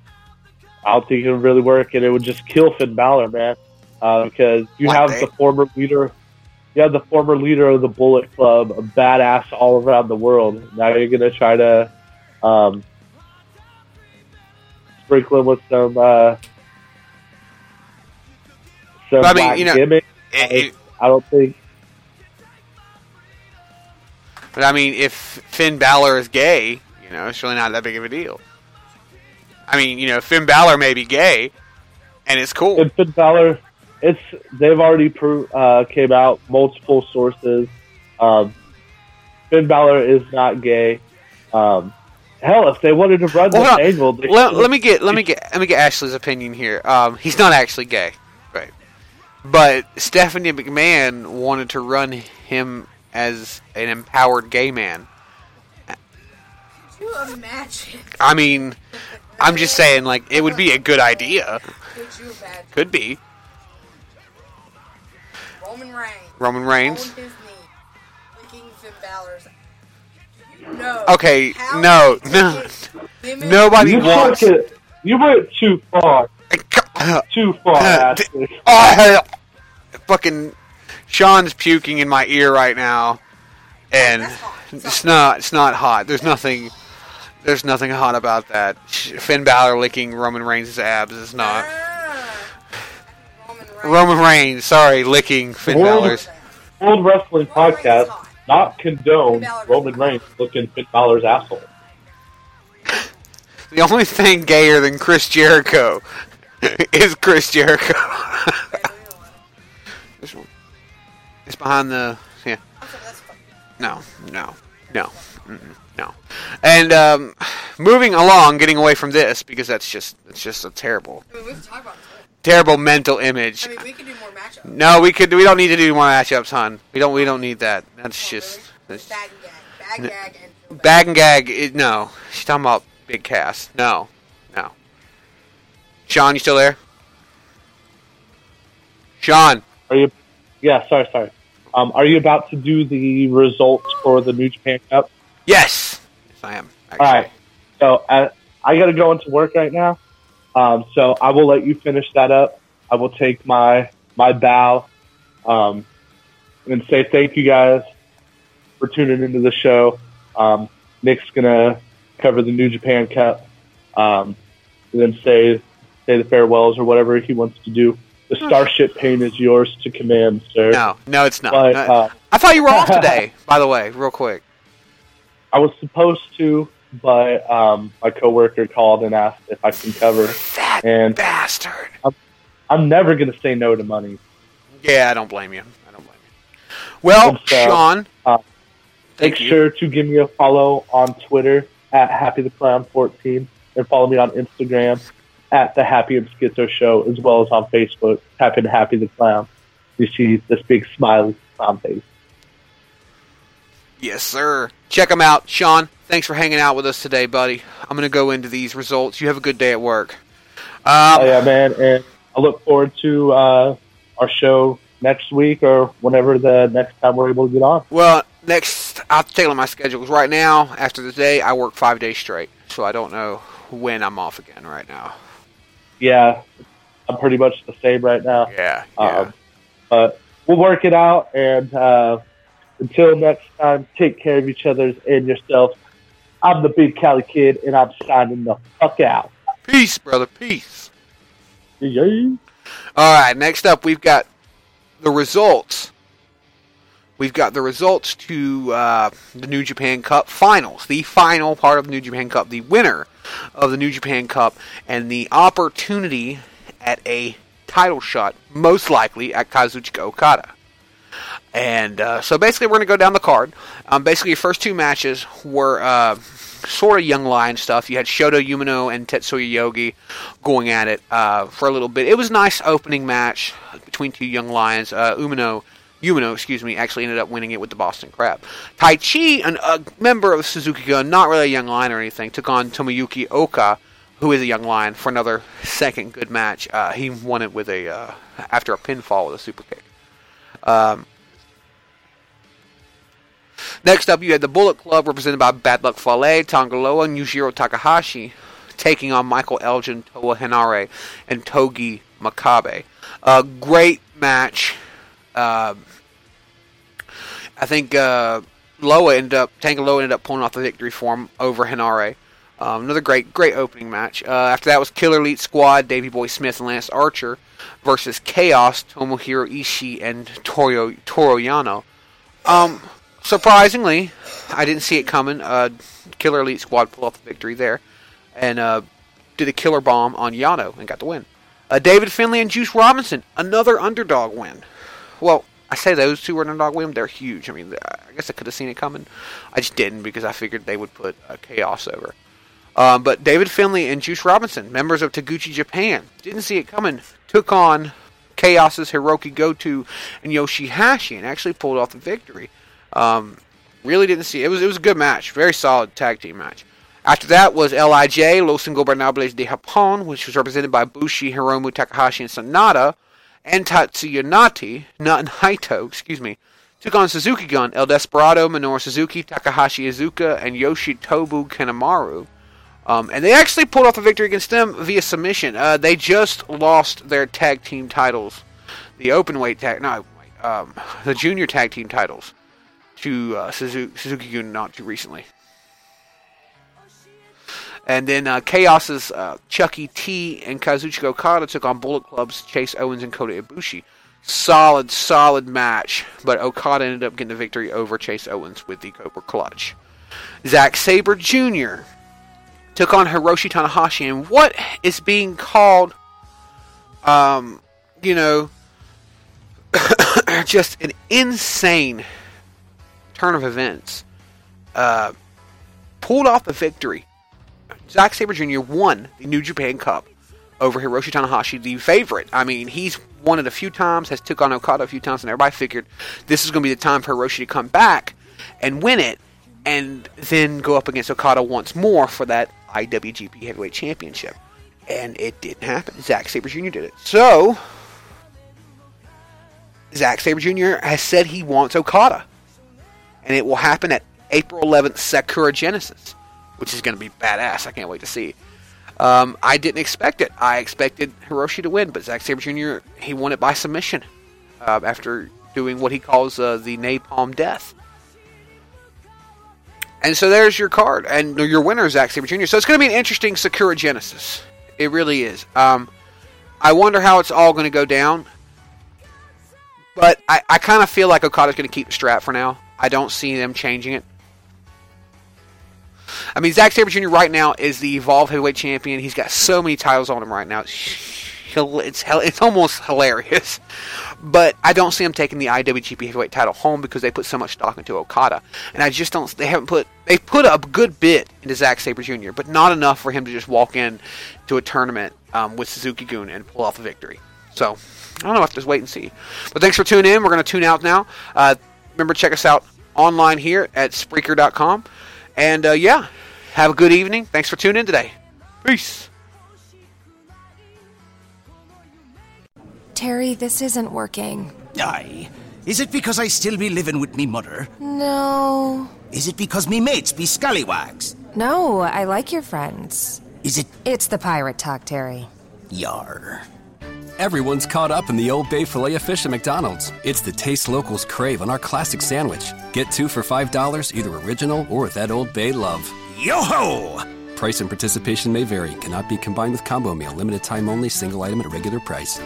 I don't think it would really work, and it would just kill Finn Balor, man. Uh, because you One have day. the former leader, you have the former leader of the Bullet Club, a badass all around the world. Now you're gonna try to um, sprinkle him with some uh, some I mean, you know, gimmick. it- it- I don't think. but I mean, if Finn Balor is gay, you know, it's really not that big of a deal. I mean, you know, Finn Balor may be gay, and it's cool. And Finn Balor, it's they've already pro- uh, came out multiple sources. Um, Finn Balor is not gay. Um, hell, if they wanted to run Well, this hold angle, they let, let me get let me get let me get Ashley's opinion here. Um, he's not actually gay, right? But Stephanie McMahon wanted to run him as an empowered gay man. Could you imagine? I mean, I'm just saying, like, it would be a good idea. Could you imagine? Could be Roman Reigns. Roman Reigns. On his licking Finn Balor's. You Okay, how no, no. Nobody you wants. took it. You went too far. Too far, Uh, d- Ashley. Oh, fucking Sean's puking in my ear right now, and It's it's not. It's not hot. There's nothing. There's nothing hot about that. Finn Balor licking Roman Reigns' abs is not. Ah. Roman Reigns. Roman Reigns, sorry, licking Finn World- Balor's. World Wrestling Roman Podcast not condone Roman Reigns licking Finn Balor's asshole. The only thing gayer than Chris Jericho is Chris Jericho. this one. It's behind the. Yeah. Okay, that's fine. No, no, no, mm-mm, no. And um, moving along, getting away from this because that's just it's just a terrible, I mean, we can talk about it. terrible mental image. I mean, we could do more matchups. No, we could. We don't need to do more matchups, hon. We don't. We don't need that. That's Oh, just really? that's, bag and gag, bag N- gag, and bag and gag. It, no, she's talking about big cast. No, no. Sean, you still there? Sean. Are you? Yeah, sorry, sorry. Um, are you about to do the results for the New Japan Cup? Yes. I am. Actually. All right. So uh, I got to go into work right now. Um, so I will let you finish that up. I will take my my bow um, and say thank you guys for tuning into the show. Um, Nick's gonna cover the New Japan Cup, um, and then say say the farewells or whatever he wants to do. The Starship Pain is yours to command, sir. No, no, it's not. But No, uh, I thought you were off today. by the way, real quick. I was supposed to, but um, my coworker called and asked if I can cover. That And bastard. I'm never going to say no to money. Yeah, I don't blame you. I don't blame you. Well, so, Sean, uh, Make you. sure to give me a follow on Twitter at Happy the Clown 14 and follow me on Instagram at the Happy and Schizo Show as well as on Facebook Happy and Happy the Clown. You see this big smiley clown face. Yes, sir. Check them out. Sean, thanks for hanging out with us today, buddy. I'm going to go into these results. You have a good day at work. Um, Oh yeah, man, and I look forward to uh, our show next week or whenever the next time we're able to get on. Well, next, I'll take at my schedule. 'cause right now, after the day, I work five days straight. So I don't know when I'm off again right now. yeah, I'm pretty much the same right now. Yeah, Um, but we'll work it out. And uh, until next time, take care of each other and yourselves. I'm the Big Cali Kid, and I'm signing the fuck out. Peace, brother. Peace. Yeah. All right, next up, we've got the results. We've got the results to uh, the New Japan Cup finals, the final part of the New Japan Cup, the winner of the New Japan Cup, and the opportunity at a title shot, most likely at Kazuchika Okada. And uh, so basically, we're going to go down the card. Um, basically, your first two matches were uh, sort of young lion stuff. You had Shoto Umino and Tetsuya Yogi going at it uh, for a little bit. It was a nice opening match between two young lions. Uh, Umino, Umino, excuse me, actually ended up winning it with the Boston Crab. Taichi, an, a member of Suzuki Gun, not really a young lion or anything, took on Tomoyuki Oka, who is a young lion, for another second good match. Uh, he won it with a uh, after a pinfall with a super kick. Um, Next up, you had the Bullet Club, represented by Bad Luck Fale, Tangaloa, and Yujiro Takahashi, taking on Michael Elgin, Toa Henare, and Togi Makabe. A great match. Uh, I think uh, Loa ended up, Tangaloa ended up pulling off the victory for him over Henare. Um, another great, great opening match. Uh, after that was Killer Elite Squad, Davey Boy Smith and Lance Archer versus Chaos, Tomohiro Ishii, and Toro, Toru Yano. Um, surprisingly, I didn't see it coming. Uh, Killer Elite Squad pulled off the victory there, and uh, did a killer bomb on Yano and got the win. Uh, David Finlay and Juice Robinson, another underdog win. Well, I say those two were an underdog win. They're huge. I mean, I guess I could have seen it coming. I just didn't because I figured they would put uh, Chaos over. Um, but David Finlay and Juice Robinson, members of Taguchi Japan, didn't see it coming. Took on Chaos's Hiroki Goto and Yoshihashi and actually pulled off the victory. Um, really didn't see it was it was a good match, very solid tag team match. After that was Lij Los Ingobernables de Japón, which was represented by Bushi, Hiromu, Takahashi, and Sanada, and Tetsuya Nati, not Naito, excuse me, took on Suzuki Gun, El Desperado, Minoru Suzuki, Takashi Iizuka, and Yoshinobu Kanemaru. Um, and they actually pulled off a victory against them via submission. Uh, they just lost their tag team titles, the open weight tag, no, um, the junior tag team titles to uh, Suzuki, Suzuki Gun not too recently. And then uh, Chaos's uh, Chucky T and Kazuchika Okada took on Bullet Club's Chase Owens and Kota Ibushi. Solid, solid match, but Okada ended up getting the victory over Chase Owens with the Cobra Clutch. Zack Sabre Jr. took on Hiroshi Tanahashi and what is being called, um, you know, just an insane turn of events. Uh, pulled off the victory. Zack Sabre Jr. won the New Japan Cup over Hiroshi Tanahashi, the favorite. I mean, he's won it a few times, has took on Okada a few times, and everybody figured this is going to be the time for Hiroshi to come back and win it, and then go up against Okada once more for that IWGP Heavyweight Championship. And it didn't happen. Zack Sabre Jr. did it. So, Zack Sabre Jr. has said he wants Okada. And it will happen at April 11th, Sakura Genesis, which is going to be badass. I can't wait to see. Um, I didn't expect it. I expected Hiroshi to win, but Zack Sabre Jr. he won it by submission uh, after doing what he calls uh, the napalm death. And so there's your card, and your winner is Zack Sabre Jr. So it's going to be an interesting Sakura Genesis. It really is. Um, I wonder how it's all going to go down. But I, I kind of feel like Okada's going to keep the strap for now. I don't see them changing it. I mean, Zack Sabre Jr. right now is the Evolve Heavyweight Champion. He's got so many titles on him right now. It's it's, it's almost hilarious. But I don't see him taking the IWGP Heavyweight title home because they put so much stock into Okada, and I just don't. They haven't put they put a good bit into Zack Sabre Jr., but not enough for him to just walk in to a tournament um, with Suzuki Gun and pull off a victory. So I don't know. I have to just wait and see. But thanks for tuning in. We're going to tune out now. Uh, remember, check us out online here at Spreaker.com. And uh, yeah, have a good evening. Thanks for tuning in today. Peace. Terry, this isn't working. Aye. Is it because I still be living with me mother? No. Is it because me mates be scallywags? No, I like your friends. Is it. It's the pirate talk, Terry. Yar. Everyone's caught up in the Old Bay filet of fish at McDonald's. It's the taste locals crave on our classic sandwich. Get two for $5, either original or with that Old Bay love. Yo ho! Price and participation may vary, cannot be combined with combo meal, limited time only, single item at a regular price.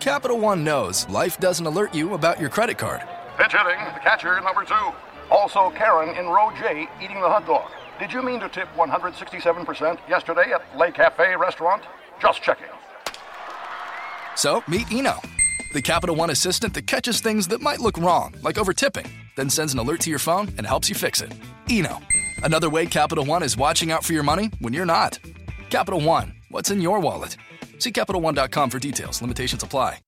Capital One knows life doesn't alert you about your credit card. Pitch hitting, the catcher, number two. Also, Karen in row J eating the hot dog. Did you mean to tip 167% yesterday at Le Cafe restaurant? Just checking. So, meet Eno, the Capital One assistant that catches things that might look wrong, like over tipping, then sends an alert to your phone and helps you fix it. Eno, another way Capital One is watching out for your money when you're not. Capital One, what's in your wallet? See CapitalOne.com for details. Limitations apply.